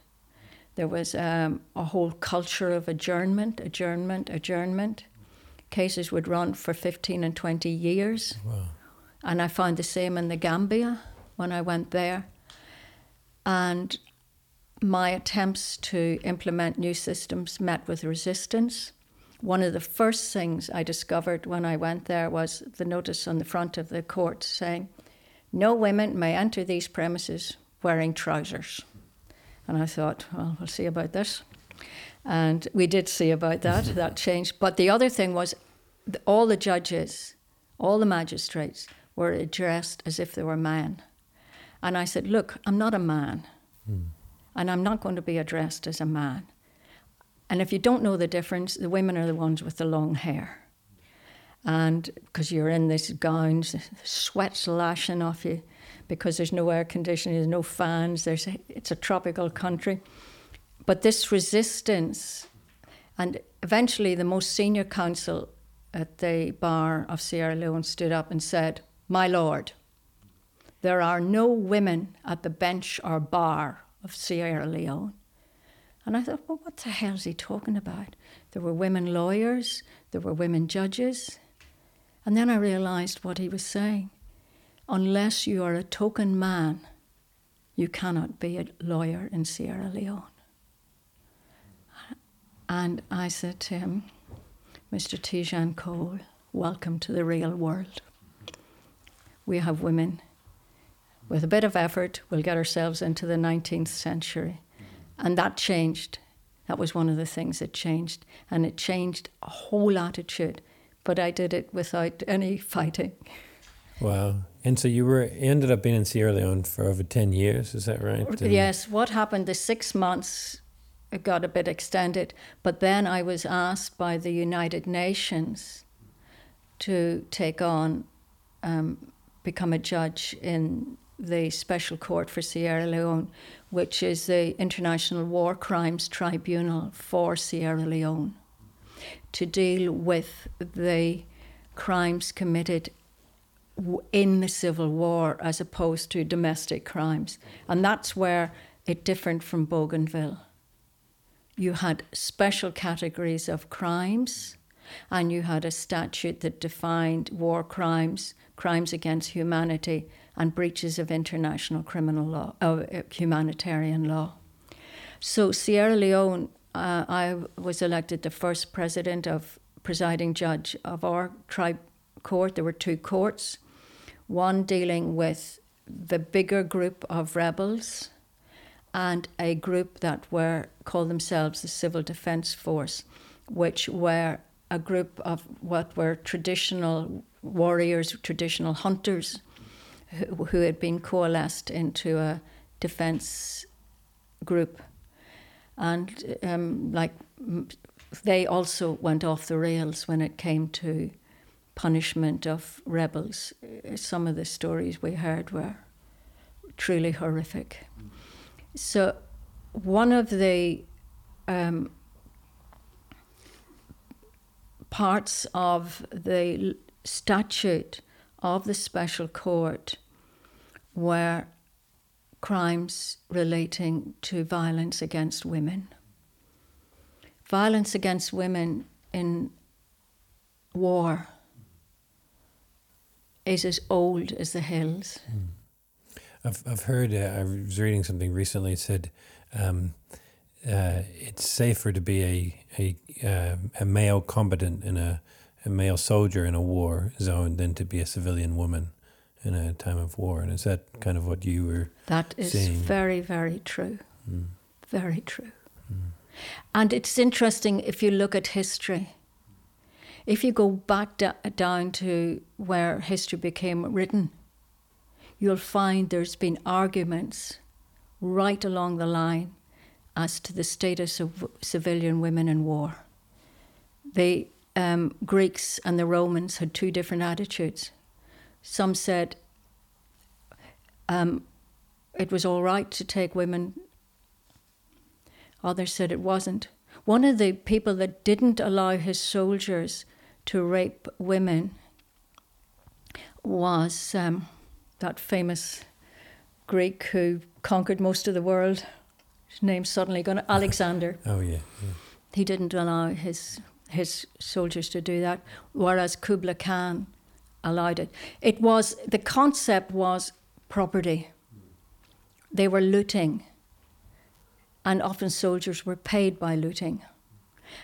There was um, a whole culture of adjournment, adjournment, adjournment. Cases would run for 15 and 20 years. Wow. And I found the same in the Gambia when I went there. And my attempts to implement new systems met with resistance. One of the first things I discovered when I went there was the notice on the front of the court saying, No women may enter these premises wearing trousers. And I thought, well, we'll see about this. And we did see about that, [laughs] that changed. But the other thing was all the judges, all the magistrates were addressed as if they were men. And I said, Look, I'm not a man, mm. and I'm not going to be addressed as a man. And if you don't know the difference, the women are the ones with the long hair. And because you're in these gowns, sweat's lashing off you because there's no air conditioning, there's no fans, there's a, it's a tropical country. But this resistance, and eventually the most senior counsel at the bar of Sierra Leone stood up and said, My Lord, there are no women at the bench or bar of Sierra Leone. And I thought, well, what the hell is he talking about? There were women lawyers, there were women judges. And then I realized what he was saying. Unless you are a token man, you cannot be a lawyer in Sierra Leone. And I said to him, Mr. Tijan Cole, welcome to the real world. We have women. With a bit of effort, we'll get ourselves into the 19th century. And that changed. That was one of the things that changed. And it changed a whole attitude. But I did it without any fighting. [laughs] Wow. And so you were ended up being in Sierra Leone for over 10 years, is that right? And yes. What happened, the six months it got a bit extended. But then I was asked by the United Nations to take on, um, become a judge in the Special Court for Sierra Leone, which is the International War Crimes Tribunal for Sierra Leone, to deal with the crimes committed in the civil war as opposed to domestic crimes. And that's where it differed from Bougainville you had special categories of crimes, and you had a statute that defined war crimes, crimes against humanity, and breaches of international criminal law, uh, humanitarian law. So Sierra Leone, uh, I was elected the first president of presiding judge of our tribe court. There were two courts, one dealing with the bigger group of rebels and a group that were called themselves the Civil Defence Force, which were a group of what were traditional warriors, traditional hunters, who, who had been coalesced into a defence group, and um, like they also went off the rails when it came to punishment of rebels. Some of the stories we heard were truly horrific. So, one of the um, parts of the statute of the special court were crimes relating to violence against women. Violence against women in war is as old as the hills. Mm. I've I've heard. Uh, I was reading something recently. It said um, uh, it's safer to be a a uh, a male combatant in a a male soldier in a war zone than to be a civilian woman in a time of war. And is that kind of what you were? That is saying? very very true. Mm. Very true. Mm. And it's interesting if you look at history. If you go back down to where history became written, you'll find there's been arguments right along the line as to the status of civilian women in war. The um, Greeks and the Romans had two different attitudes. Some said um, it was all right to take women, others said it wasn't. One of the people that didn't allow his soldiers to rape women was. Um, that famous Greek who conquered most of the world. His name's suddenly gone [laughs] Alexander. oh yeah, yeah. He didn't allow his his soldiers to do that, whereas Kublai Khan allowed it. It was the concept was property. They were looting, and often soldiers were paid by looting,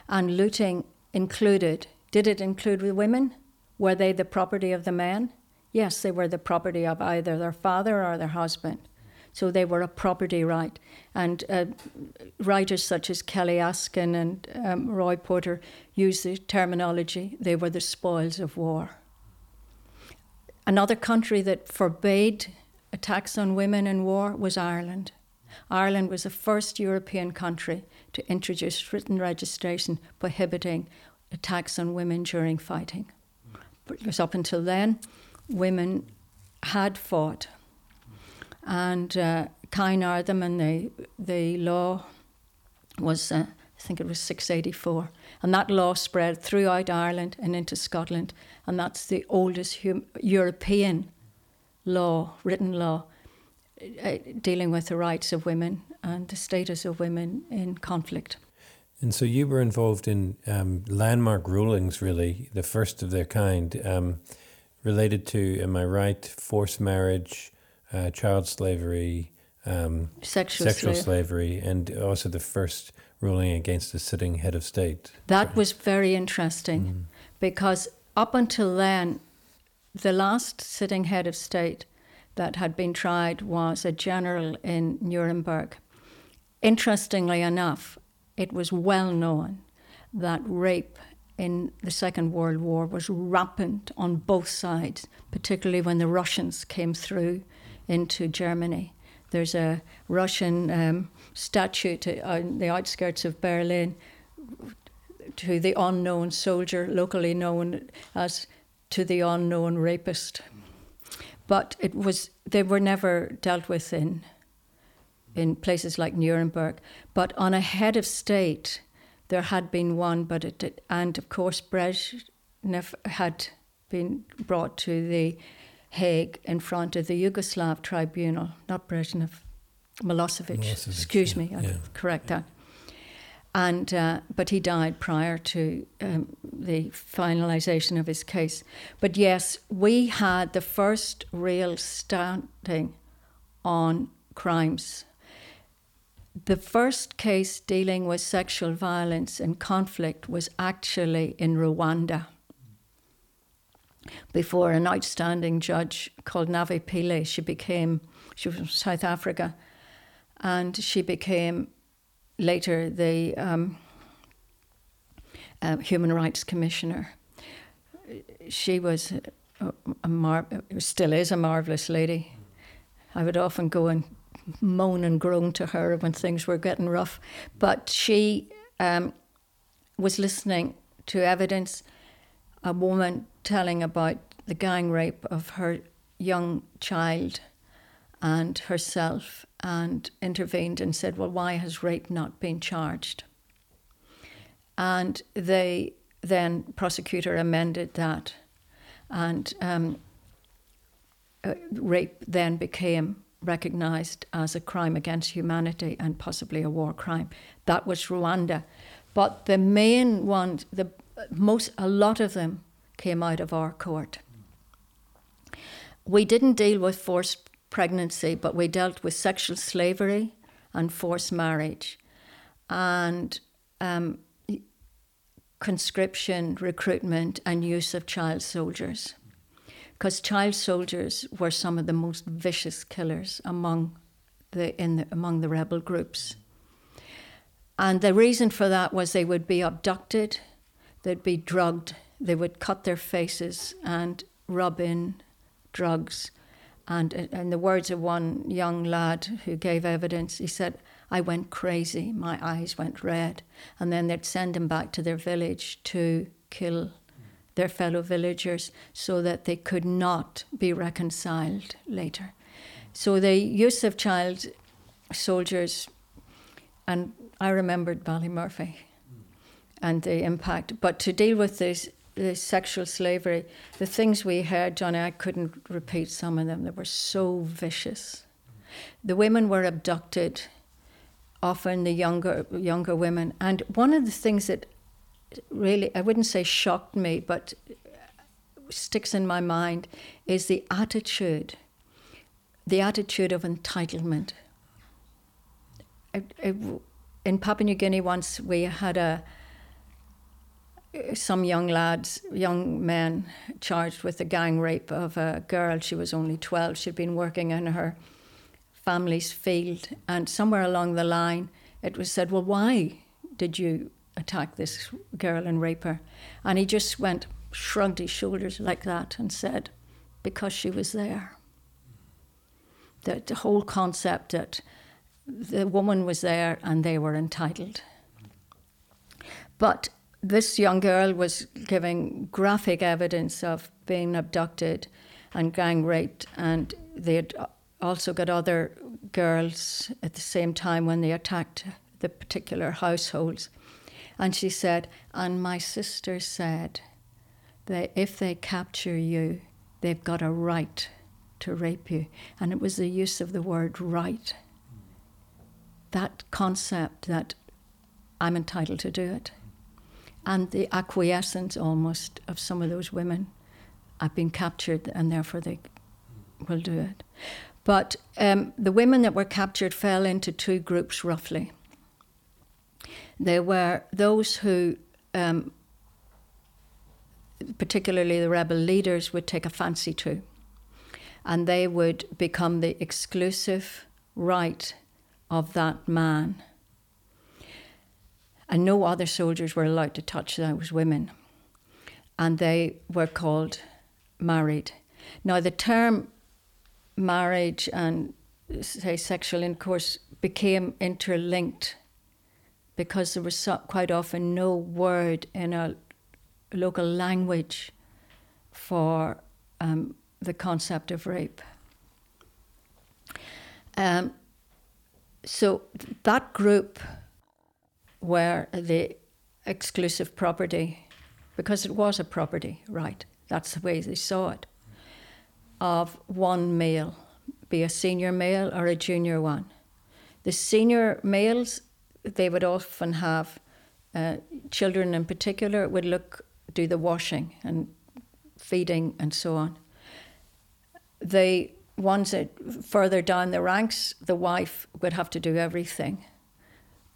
and looting included. Did it include the women? Were they the property of the man? Yes, they were the property of either their father or their husband. So they were a property right. And uh, writers such as Kelly Askin and um, Roy Porter use the terminology they were the spoils of war. Another country that forbade attacks on women in war was Ireland. Ireland was the first European country to introduce written registration prohibiting attacks on women during fighting. Because up until then, women had fought. And uh, Kyn-Artham and the, the law was, uh, I think it was 684. And that law spread throughout Ireland and into Scotland. And that's the oldest hum- European law, written law, uh, dealing with the rights of women and the status of women in conflict. And so you were involved in um, landmark rulings, really, the first of their kind, um, related to, am I right, forced marriage, uh, child slavery, um, Sexual, sexual slave. slavery, and also the first ruling against a sitting head of state. That was very interesting because up until then, the last sitting head of state that had been tried was a general in Nuremberg. Interestingly enough, it was well known that rape in the Second World War was rampant on both sides, particularly when the Russians came through into Germany. There's a Russian um, statue on the outskirts of Berlin to the unknown soldier, locally known as to the unknown rapist. But it was they were never dealt with in in places like Nuremberg. But on a head of state, there had been one, but it did, and of course Brezhnev had been brought to the Hague in front of the Yugoslav tribunal, not Brezhnev, Milosevic. Milosevic, excuse yeah, me, I yeah. correct that. And uh, but he died prior to um, the finalisation of his case. But yes, we had the first real standing on crimes. The first case dealing with sexual violence and conflict was actually in Rwanda before an outstanding judge called Navi Pillay. She became, she was from South Africa, and she became later the um, uh, Human Rights Commissioner. She was a, a mar- still is a marvelous lady. I would often go and moan and groan to her when things were getting rough, but she um, was listening to evidence. A woman telling about the gang rape of her young child and herself and intervened and said, Well, why has rape not been charged? And they then, prosecutor amended that, and um, uh, rape then became recognised as a crime against humanity and possibly a war crime. That was Rwanda. But the main one, the most, a lot of them came out of our court. We didn't deal with forced pregnancy, but we dealt with sexual slavery and forced marriage and um, conscription, recruitment, and use of child soldiers. Because child soldiers were some of the most vicious killers among the, in the, among the rebel groups. And the reason for that was they would be abducted, they'd be drugged, they would cut their faces and rub in drugs. And in the words of one young lad who gave evidence, he said, I went crazy, my eyes went red. And then they'd send him back to their village to kill their fellow villagers so that they could not be reconciled later. So the use of child soldiers, and I remembered Ballymurphy and the impact, but to deal with this the sexual slavery, the things we heard, Johnny, I couldn't repeat some of them. They were so vicious. The women were abducted, often the younger younger women. And one of the things that really, I wouldn't say shocked me, but sticks in my mind is the attitude, the attitude of entitlement. I, I, in Papua New Guinea, once we had a some young lads, young men, charged with the gang rape of a girl. She was only 12. She'd been working in her family's field. And somewhere along the line, it was said, Well, why did you attack this girl and rape her? And he just went, shrugged his shoulders like that and said, because she was there. The, the whole concept that the woman was there and they were entitled. But this young girl was giving graphic evidence of being abducted and gang raped, and they had also got other girls at the same time when they attacked the particular households. And she said, and my sister said that if they capture you, they've got a right to rape you. And it was the use of the word right. That concept that I'm entitled to do it. And the acquiescence almost of some of those women. I've been captured and therefore they will do it. But um, the women that were captured fell into two groups roughly. There were those who, um, particularly the rebel leaders, would take a fancy to, and they would become the exclusive right of that man. And no other soldiers were allowed to touch those women. And they were called married. Now, the term marriage and, say, sexual intercourse became interlinked because there was so, quite often no word in a local language for um, the concept of rape. Um, so that group were the exclusive property, because it was a property right, that's the way they saw it, of one male, be a senior male or a junior one. The senior males they would often have uh, children in particular would look do the washing and feeding and so on. The ones that further down the ranks, the wife would have to do everything,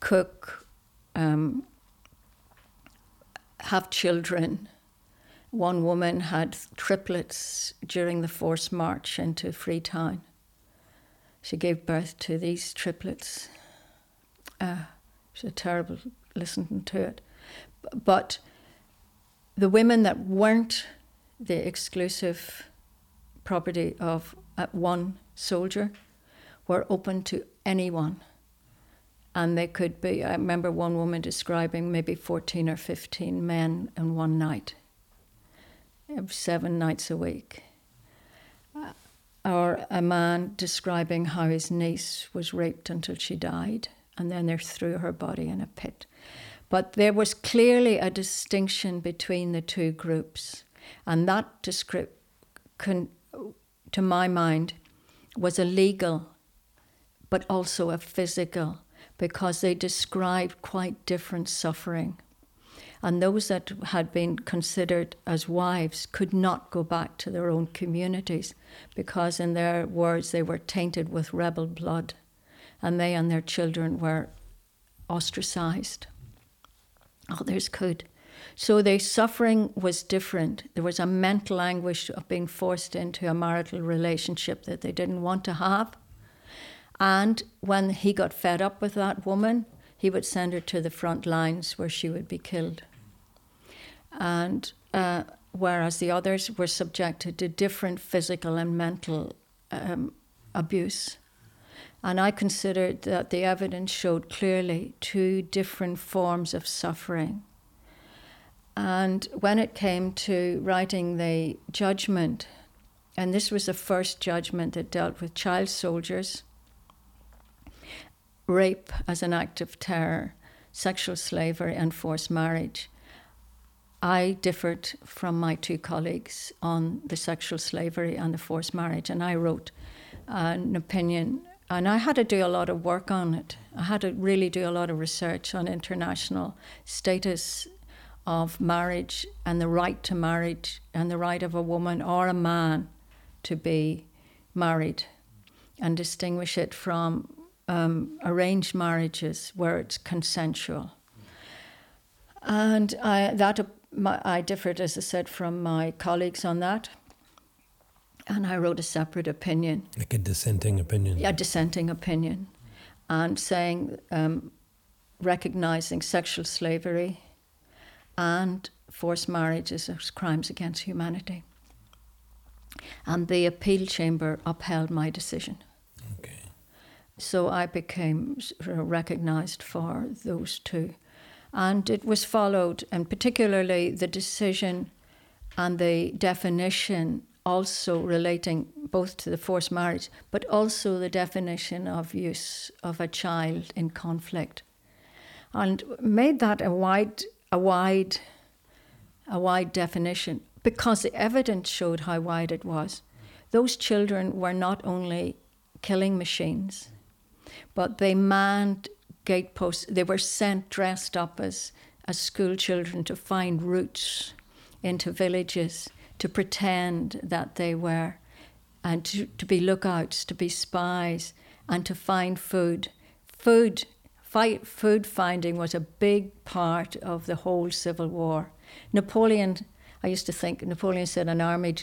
cook, um, have children. One woman had triplets during the forced march into Freetown. She gave birth to these triplets. Uh, it's a terrible listening to it. But the women that weren't the exclusive property of uh, one soldier were open to anyone. And they could be, I remember one woman describing maybe 14 or 15 men in one night, seven nights a week. Uh, or a man describing how his niece was raped until she died and then they threw her body in a pit. But there was clearly a distinction between the two groups, and that description, to my mind, was a legal, but also a physical, because they described quite different suffering. And those that had been considered as wives could not go back to their own communities because, in their words, they were tainted with rebel blood and they and their children were ostracized. Others could. So their suffering was different. There was a mental anguish of being forced into a marital relationship that they didn't want to have. And when he got fed up with that woman, he would send her to the front lines where she would be killed. And uh, whereas the others were subjected to different physical and mental um, abuse. And I considered that the evidence showed clearly two different forms of suffering. And when it came to writing the judgment, and this was the first judgment that dealt with child soldiers, rape as an act of terror, sexual slavery, and forced marriage. I differed from my two colleagues on the sexual slavery and the forced marriage, and I wrote an opinion and I had to do a lot of work on it. I had to really do a lot of research on international status of marriage and the right to marriage and the right of a woman or a man to be married and distinguish it from um, arranged marriages where it's consensual. And I, that I differed, as I said, from my colleagues on that and I wrote a separate opinion. Like a dissenting opinion? A dissenting opinion. And saying, um, recognizing sexual slavery and forced marriages as crimes against humanity. And the appeal chamber upheld my decision. Okay. So I became recognized for those two. And it was followed, and particularly the decision and the definition also relating both to the forced marriage, but also the definition of use of a child in conflict, and made that a wide, a wide, a wide definition because the evidence showed how wide it was. Those children were not only killing machines, but they manned gateposts. They were sent dressed up as, as school children to find routes into villages to pretend that they were, and to, to be lookouts, to be spies, and to find food. Food, fight, food finding was a big part of the whole Civil War. Napoleon, I used to think, Napoleon said an army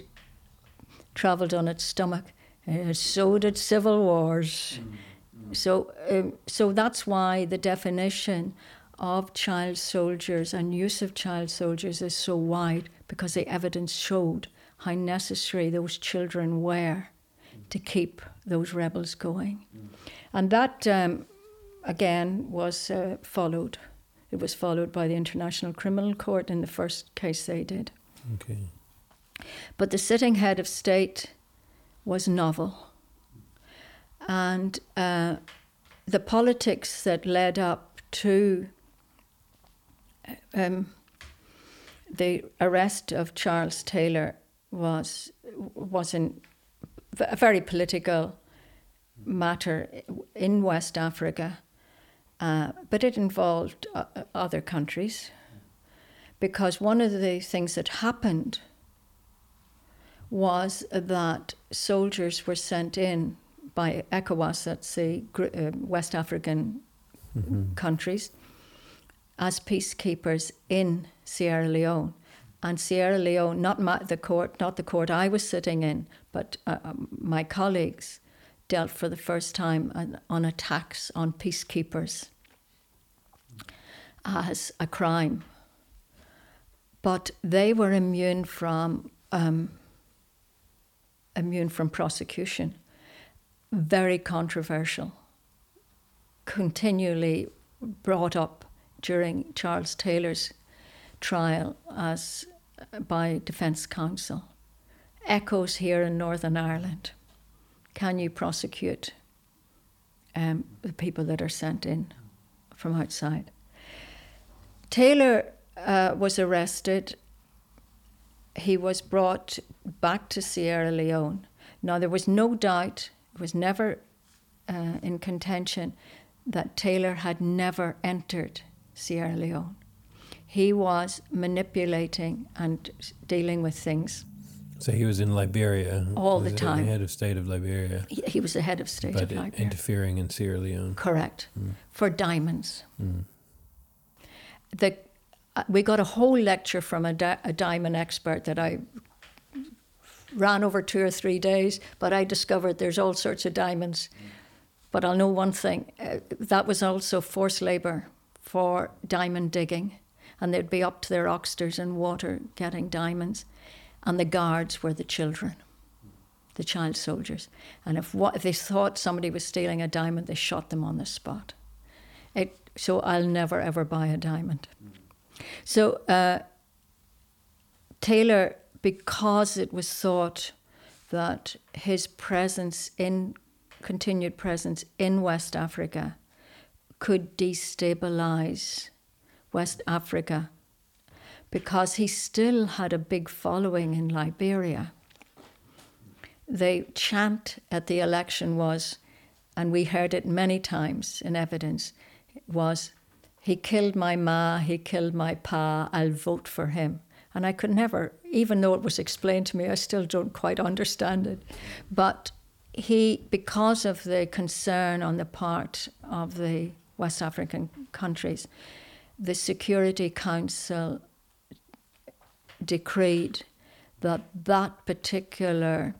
travelled on its stomach. Uh, so did civil wars. Mm-hmm. So, um, so that's why the definition of child soldiers and use of child soldiers is so wide because the evidence showed how necessary those children were to keep those rebels going. And that, um, again, was uh, followed. It was followed by the International Criminal Court in the first case they did. Okay. But the sitting head of state was novel. And uh, the politics that led up to um, the arrest of Charles Taylor was was in a very political matter in West Africa, uh, but it involved uh, other countries because one of the things that happened was that soldiers were sent in by ECOWAS, that's the uh, West African mm-hmm. countries, as peacekeepers in Sierra Leone. And Sierra Leone, not my, the court, not the court I was sitting in, but uh, um, my colleagues dealt for the first time on, attacks on peacekeepers as a crime. But they were immune from um, immune from prosecution. Very controversial. Continually brought up during Charles Taylor's trial as by Defence Counsel. Echoes here in Northern Ireland. Can you prosecute um, the people that are sent in from outside? Taylor uh, was arrested. He was brought back to Sierra Leone. Now, there was no doubt, it was never uh, in contention, that Taylor had never entered Sierra Leone. He was manipulating and dealing with things. So he was in Liberia all the time. The head of state of Liberia. He, he was the head of state but of Liberia. interfering in Sierra Leone. Correct. Mm. For diamonds. Mm. The uh, we got a whole lecture from a, di- a diamond expert that I ran over two or three days, but I discovered there's all sorts of diamonds. But I'll know one thing uh, that was also forced labour for diamond digging, and they'd be up to their oxters in water getting diamonds, and the guards were the children, the child soldiers. And if, what, if they thought somebody was stealing a diamond, they shot them on the spot. It, so I'll never ever buy a diamond. So uh, Taylor, because it was thought that his presence in continued presence in West Africa could destabilize West Africa because he still had a big following in Liberia. The chant at the election was, and we heard it many times in evidence, was, he killed my ma, he killed my pa, I'll vote for him. And I could never, even though it was explained to me, I still don't quite understand it. But he, because of the concern on the part of the West African countries, the Security Council decreed that that particular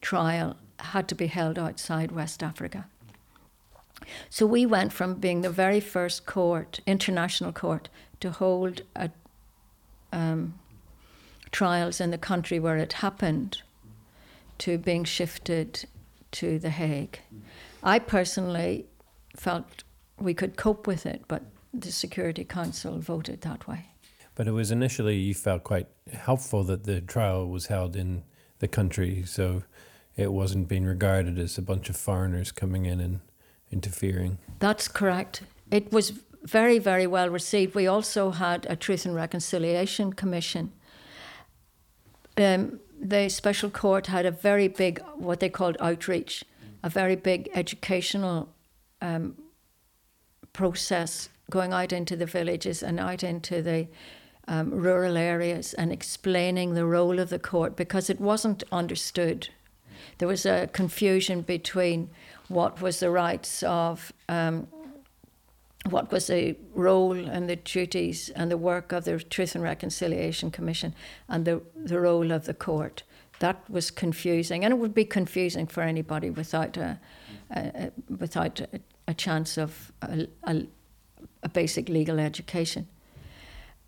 trial had to be held outside West Africa. So we went from being the very first court, international court, to hold a, um, trials in the country where it happened, to being shifted to The Hague. I personally felt we could cope with it, but the Security Council voted that way. But it was initially you felt quite helpful that the trial was held in the country, so it wasn't being regarded as a bunch of foreigners coming in and interfering. That's correct. It was very, very well received. We also had a Truth and Reconciliation Commission. Um, the special court had a very big, what they called outreach, a very big educational um, process going out into the villages and out into the um, rural areas and explaining the role of the court because it wasn't understood. There was a confusion between what was the rights of, um, what was the role and the duties and the work of the Truth and Reconciliation Commission and the, the role of the court. That was confusing, and it would be confusing for anybody without a, a, a without a, a, chance of a, a basic legal education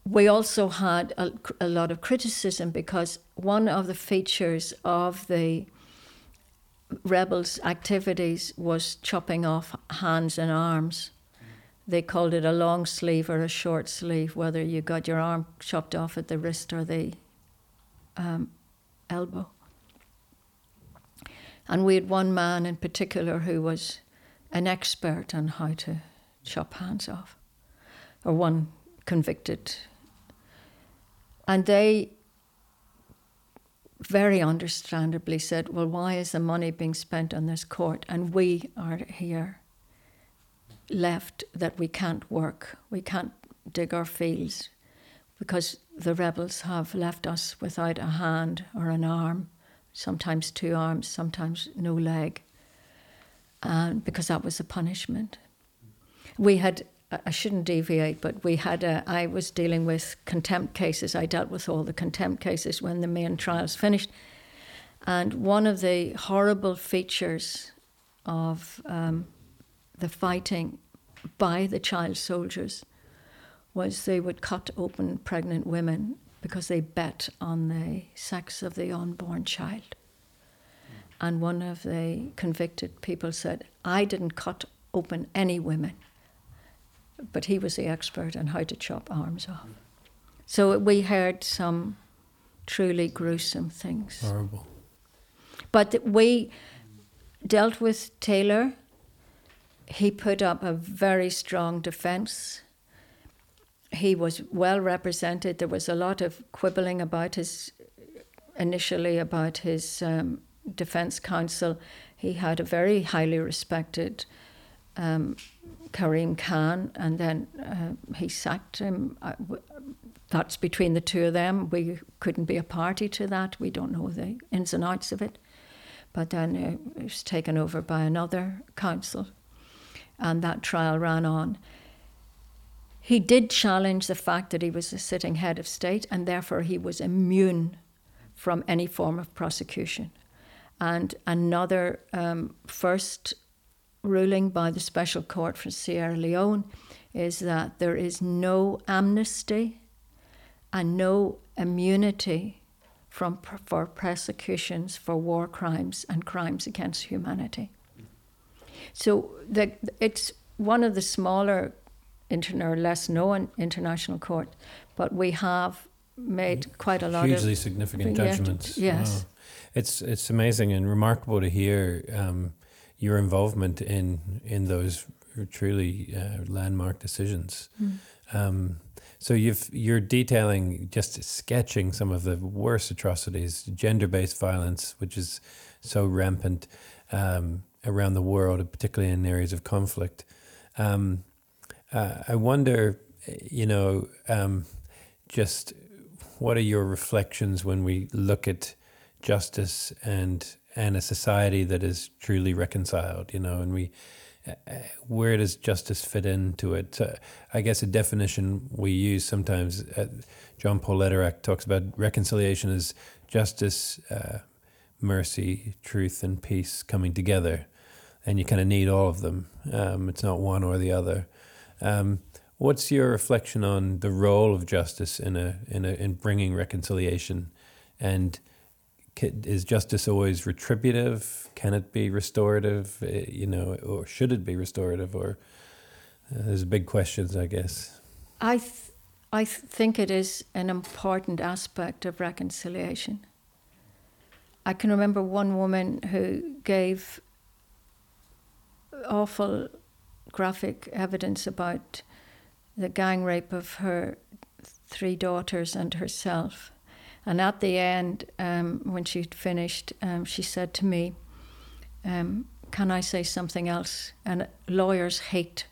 we also had a, a, lot of criticism because one of the features of the rebels' activities was chopping off hands and arms. They called it a long sleeve or a short sleeve, whether you got your arm chopped off at the wrist or the um, elbow. And we had one man in particular who was an expert on how to chop hands off, or one convicted and they very understandably said, Well, why is the money being spent on this court? And we are here left that we can't work, we can't dig our fields because the rebels have left us without a hand or an arm, sometimes two arms, sometimes no leg, and because that was a punishment. We had I shouldn't deviate, but we had a, I was dealing with contempt cases. I dealt with all the contempt cases when the main trials finished. And one of the horrible features of um, the fighting by the child soldiers was they would cut open pregnant women because they bet on the sex of the unborn child. And one of the convicted people said, I didn't cut open any women but he was the expert on how to chop arms off. So we heard some truly gruesome things. Horrible. But we dealt with Taylor. He put up a very strong defense. He was well represented. There was a lot of quibbling about his, initially, about his um, defense counsel. He had a very highly respected um, Karim Khan, and then uh, he sacked him. Uh, that's between the two of them. We couldn't be a party to that. We don't know the ins and outs of it. But then it was taken over by another counsel, and that trial ran on. He did challenge the fact that he was a sitting head of state, and therefore he was immune from any form of prosecution. And another um, first ruling by the Special Court for Sierra Leone is that there is no amnesty and no immunity from for prosecutions for war crimes and crimes against humanity. So the, it's one of the smaller or less known international court, but we have made quite a lot hugely of hugely significant judgments. Yes, wow. it's it's amazing and remarkable to hear. Um, your involvement in in those truly uh, landmark decisions. Mm. Um, so you've you're detailing just sketching some of the worst atrocities, gender-based violence, which is so rampant um, around the world, particularly in areas of conflict. Um, uh, I wonder, you know, um, just what are your reflections when we look at justice and and a society that is truly reconciled, you know, and we, uh, where does justice fit into it? So I guess a definition we use sometimes, uh, John Paul Lederach talks about reconciliation as justice, uh, mercy, truth, and peace coming together. And you kind of need all of them. Um, it's not one or the other. Um, what's your reflection on the role of justice in a in a in bringing reconciliation, and is justice always retributive? Can it be restorative? Uh, you know, or should it be restorative? Or uh, there's big questions, I guess. I, th- I th- think it is an important aspect of reconciliation. I can remember one woman who gave awful graphic evidence about the gang rape of her three daughters and herself. And at the end, um, when she'd finished, um, she said to me, um, Can I say something else? And lawyers hate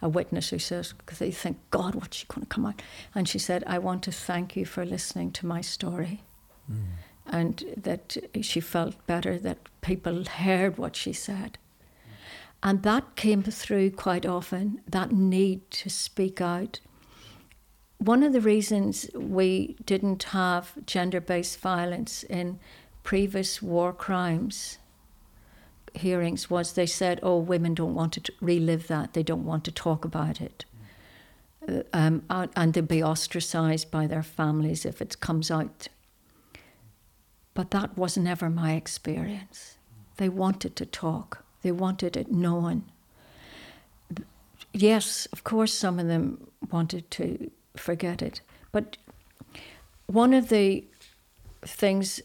a witness who says, because they think, God, what's she going to come out? And she said, I want to thank you for listening to my story. Mm. And that she felt better that people heard what she said. And that came through quite often, that need to speak out. One of the reasons we didn't have gender based violence in previous war crimes hearings was they said, oh, women don't want to relive that, they don't want to talk about it. Uh, um, and they'd be ostracized by their families if it comes out. But that was never my experience. They wanted to talk. They wanted it known. Yes, of course, some of them wanted to forget it. But one of the things,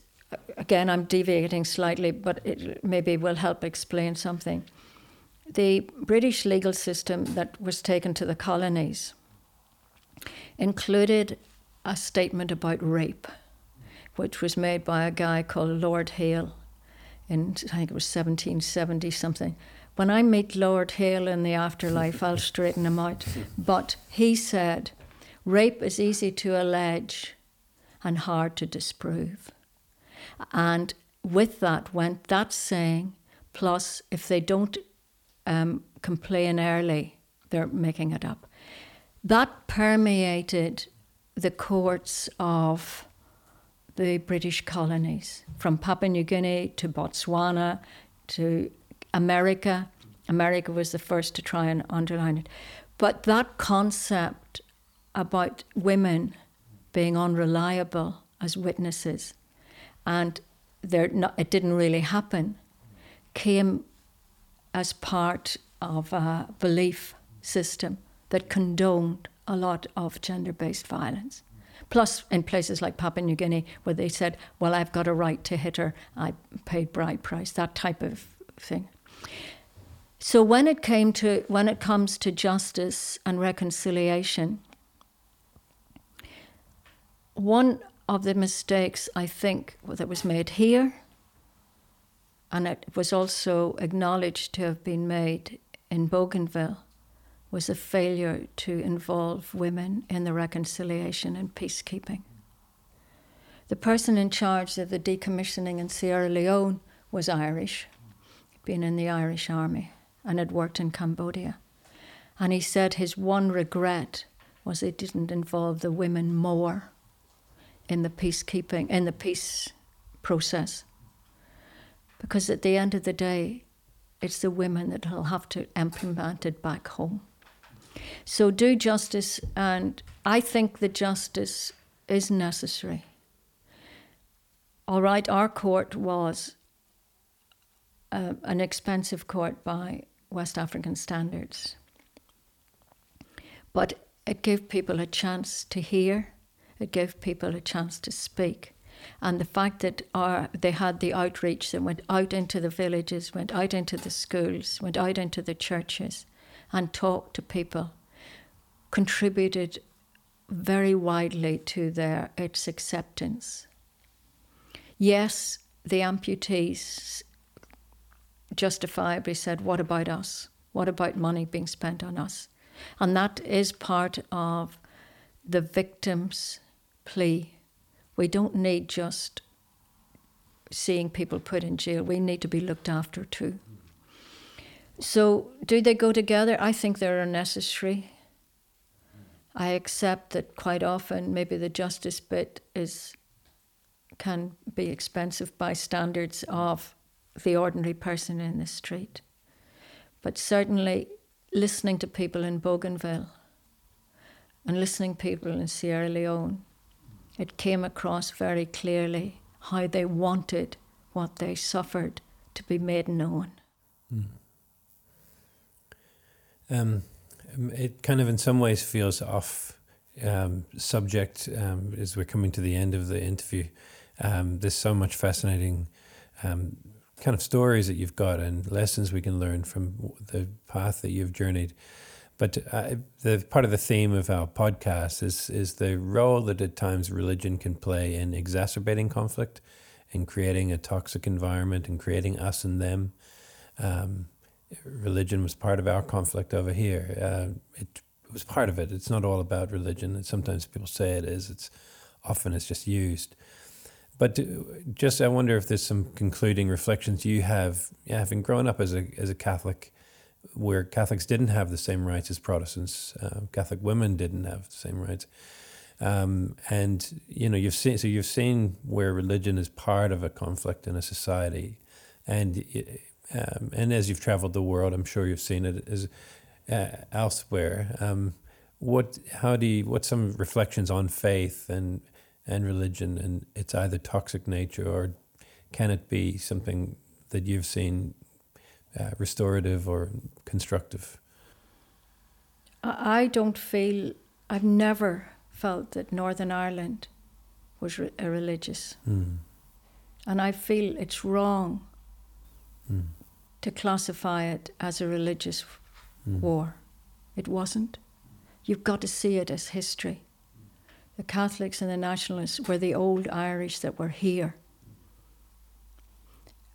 again, I'm deviating slightly, but it maybe will help explain something. The British legal system that was taken to the colonies included a statement about rape, which was made by a guy called Lord Hale in I think it was 1770 something. When I meet Lord Hale in the afterlife, I'll straighten him out. But he said, rape is easy to allege and hard to disprove. And with that went that saying, plus if they don't um, complain early, they're making it up. That permeated the courts of the British colonies, from Papua New Guinea to Botswana to America. America was the first to try and underline it. But that concept about women being unreliable as witnesses and not, it didn't really happen came as part of a belief system that condoned a lot of gender based violence. Plus, in places like Papua New Guinea, where they said, well, I've got a right to hit her, I paid bride price, that type of thing. So when it came to when it comes to justice and reconciliation, one of the mistakes I think that was made here, and it was also acknowledged to have been made in Bougainville, was a failure to involve women in the reconciliation and peacekeeping. The person in charge of the decommissioning in Sierra Leone was Irish, been in the Irish Army, and had worked in Cambodia. And he said his one regret was it didn't involve the women more in the peacekeeping, in the peace process. Because at the end of the day, it's the women that will have to implement it back home. So do justice, and I think the justice is necessary. All right, our court was uh, an expensive court by West African standards, but it gave people a chance to hear, it gave people a chance to speak. And the fact that our, they had the outreach that went out into the villages, went out into the schools, went out into the churches, and talked to people contributed very widely to their its acceptance. Yes, the amputees justifiably said, What about us? What about money being spent on us? And that is part of the victim's plea. We don't need just seeing people put in jail, we need to be looked after too. So, do they go together? I think they're necessary. I accept that quite often maybe the justice bit is can be expensive by standards of the ordinary person in the street. But certainly listening to people in Bougainville and listening to people in Sierra Leone, it came across very clearly how they wanted what they suffered to be made known. Mm. Um, it kind of, in some ways, feels off um, subject um, as we're coming to the end of the interview. Um, there's so much fascinating um, kind of stories that you've got and lessons we can learn from the path that you've journeyed. But uh, the part of the theme of our podcast is is the role that at times religion can play in exacerbating conflict, in creating a toxic environment, and creating us and them. Um, religion was part of our conflict over here. Uh, it was part of it. It's not all about religion. sometimes people say it is. It's often it's just used. But just I wonder if there's some concluding reflections you have, having grown up as a as a Catholic, where Catholics didn't have the same rights as Protestants. Uh, Catholic women didn't have the same rights, um, and you know you've seen so you've seen where religion is part of a conflict in a society, and um, and as you've traveled the world, I'm sure you've seen it as uh, elsewhere. Um, what how do you what some reflections on faith and and religion and its either toxic nature or can it be something that you've seen uh, restorative or constructive? I don't feel, I've never felt that Northern Ireland was re- a religious. Mm. And I feel it's wrong mm. to classify it as a religious mm. war. It wasn't. You've got to see it as history. The Catholics and the Nationalists were the old Irish that were here.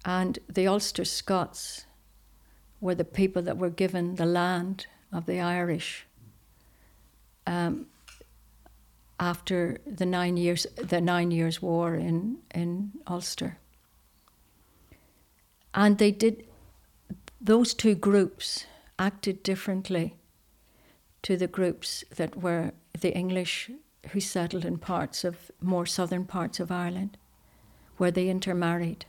And the Ulster Scots were the people that were given the land of the Irish um, after the nine years the nine years war in in Ulster. And they did those two groups acted differently to the groups that were the English who settled in parts of more southern parts of Ireland, where they intermarried.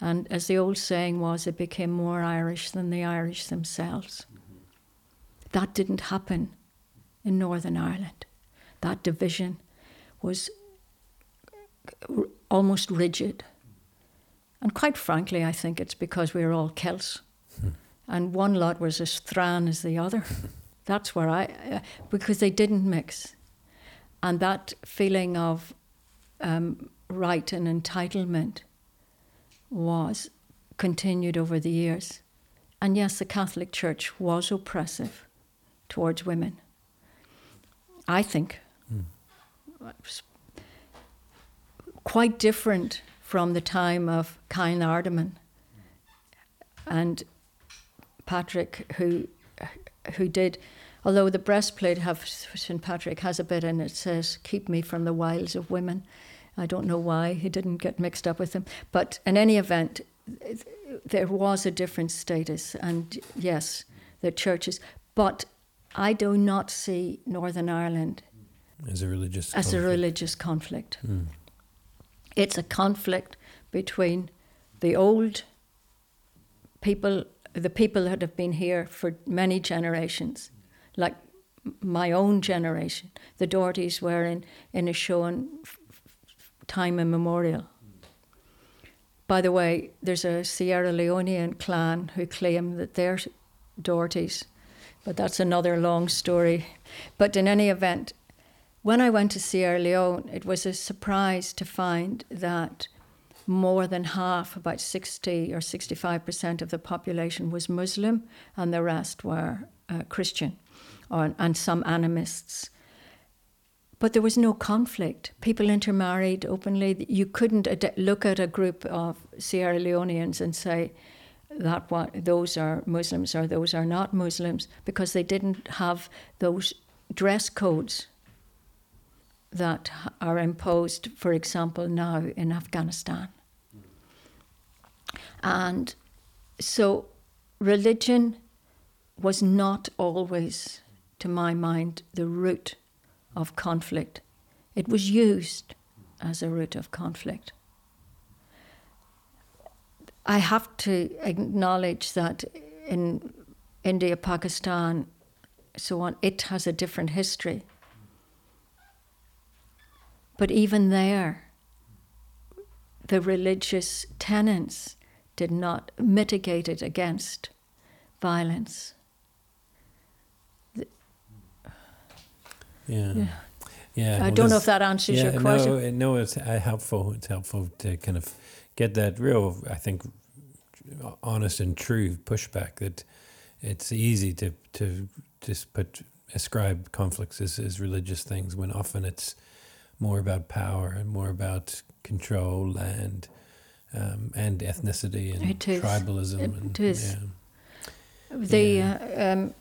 And as the old saying was, it became more Irish than the Irish themselves. That didn't happen in Northern Ireland. That division was almost rigid. And quite frankly, I think it's because we were all Celts. and one lot was as Thran as the other. [laughs] That's where I, uh, because they didn't mix. And that feeling of um, right and entitlement was continued over the years. And yes, the Catholic Church was oppressive towards women. I think mm. quite different from the time of Cathal Ardaman and Patrick, who who did Although the breastplate of St. Patrick has a bit in it says, Keep me from the wiles of women. I don't know why he didn't get mixed up with them. But in any event, there was a different status. And yes, the churches. But I do not see Northern Ireland as a religious as conflict. a religious conflict. Mm. It's a conflict between the old people, the people that have been here for many generations, like my own generation. The Dohertys were in, in Inishowen time immemorial. By the way, there's a Sierra Leonean clan who claim that they're Dohertys, but that's another long story. But in any event, when I went to Sierra Leone, it was a surprise to find that more than half, about 60 or 65% of the population was Muslim, and the rest were uh, Christian or, and some animists. But there was no conflict. People intermarried openly. You couldn't ad- look at a group of Sierra Leoneans and say that those are Muslims or those are not Muslims because they didn't have those dress codes that are imposed, for example, now in Afghanistan. And so religion was not always to my mind, the root of conflict. It was used as a root of conflict. I have to acknowledge that in India, Pakistan, so on, it has a different history. But even there, the religious tenets did not mitigate it against violence. Yeah. yeah. yeah. I well, don't know if that answers yeah, your question. No, no, it's uh, helpful. It's helpful to kind of get that real, I think, honest and true pushback that it's easy to, to just put ascribe conflicts as, as religious things when often it's more about power and more about control and um, and ethnicity and tribalism. It and, is. Yeah. The yeah. Uh, um,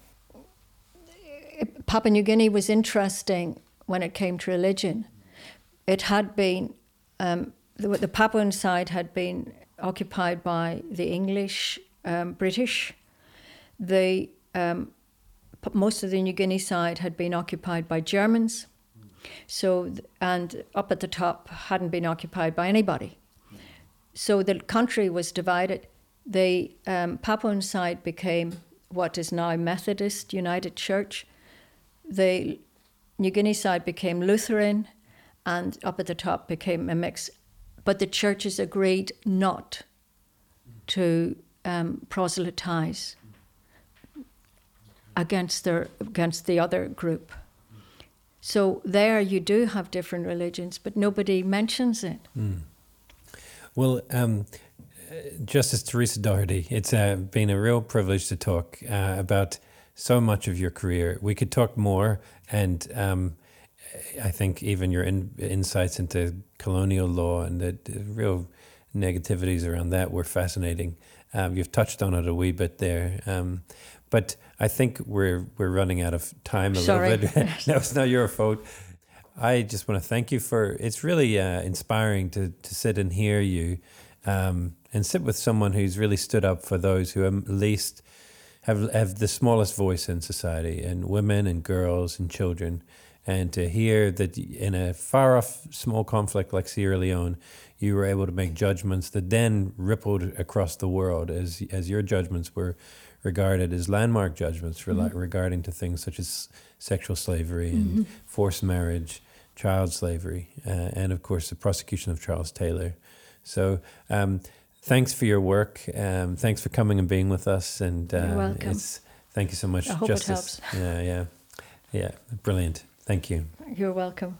Papua New Guinea was interesting when it came to religion. It had been um, the, the, Papuan side had been occupied by the English, um, British. The um, most of the New Guinea side had been occupied by Germans. So, and up at the top hadn't been occupied by anybody. So the country was divided. The um, Papuan side became what is now Methodist United Church. The New Guinea side became Lutheran, and up at the top became a mix. But the churches agreed not to um, proselytize against their against the other group. So there you do have different religions, but nobody mentions it. Mm. Well, um, Justice Teresa Doherty, it's uh, been a real privilege to talk uh, about so much of your career. We could talk more, and um, I think even your in, insights into colonial law and the, the, real negativities around that were fascinating. Um, you've touched on it a wee bit there. Um, but I think we're we're running out of time a Sorry. little bit. [laughs] no, it's not your fault. I just want to thank you for. It's really uh, inspiring to to sit and hear you, um, and sit with someone who's really stood up for those who are least have have the smallest voice in society, and women and girls and children, and to hear that in a far off small conflict like Sierra Leone, you were able to make judgments that then rippled across the world as as your judgments were regarded as landmark judgments for mm-hmm. regarding to things such as sexual slavery and mm-hmm. forced marriage, child slavery, uh, and of course the prosecution of Charles Taylor. So. Um, thanks for your work. Um, thanks for coming and being with us. And uh, You're welcome. thank you so much, I hope Justice. It helps. Yeah, yeah, yeah. Brilliant. Thank you. You're welcome.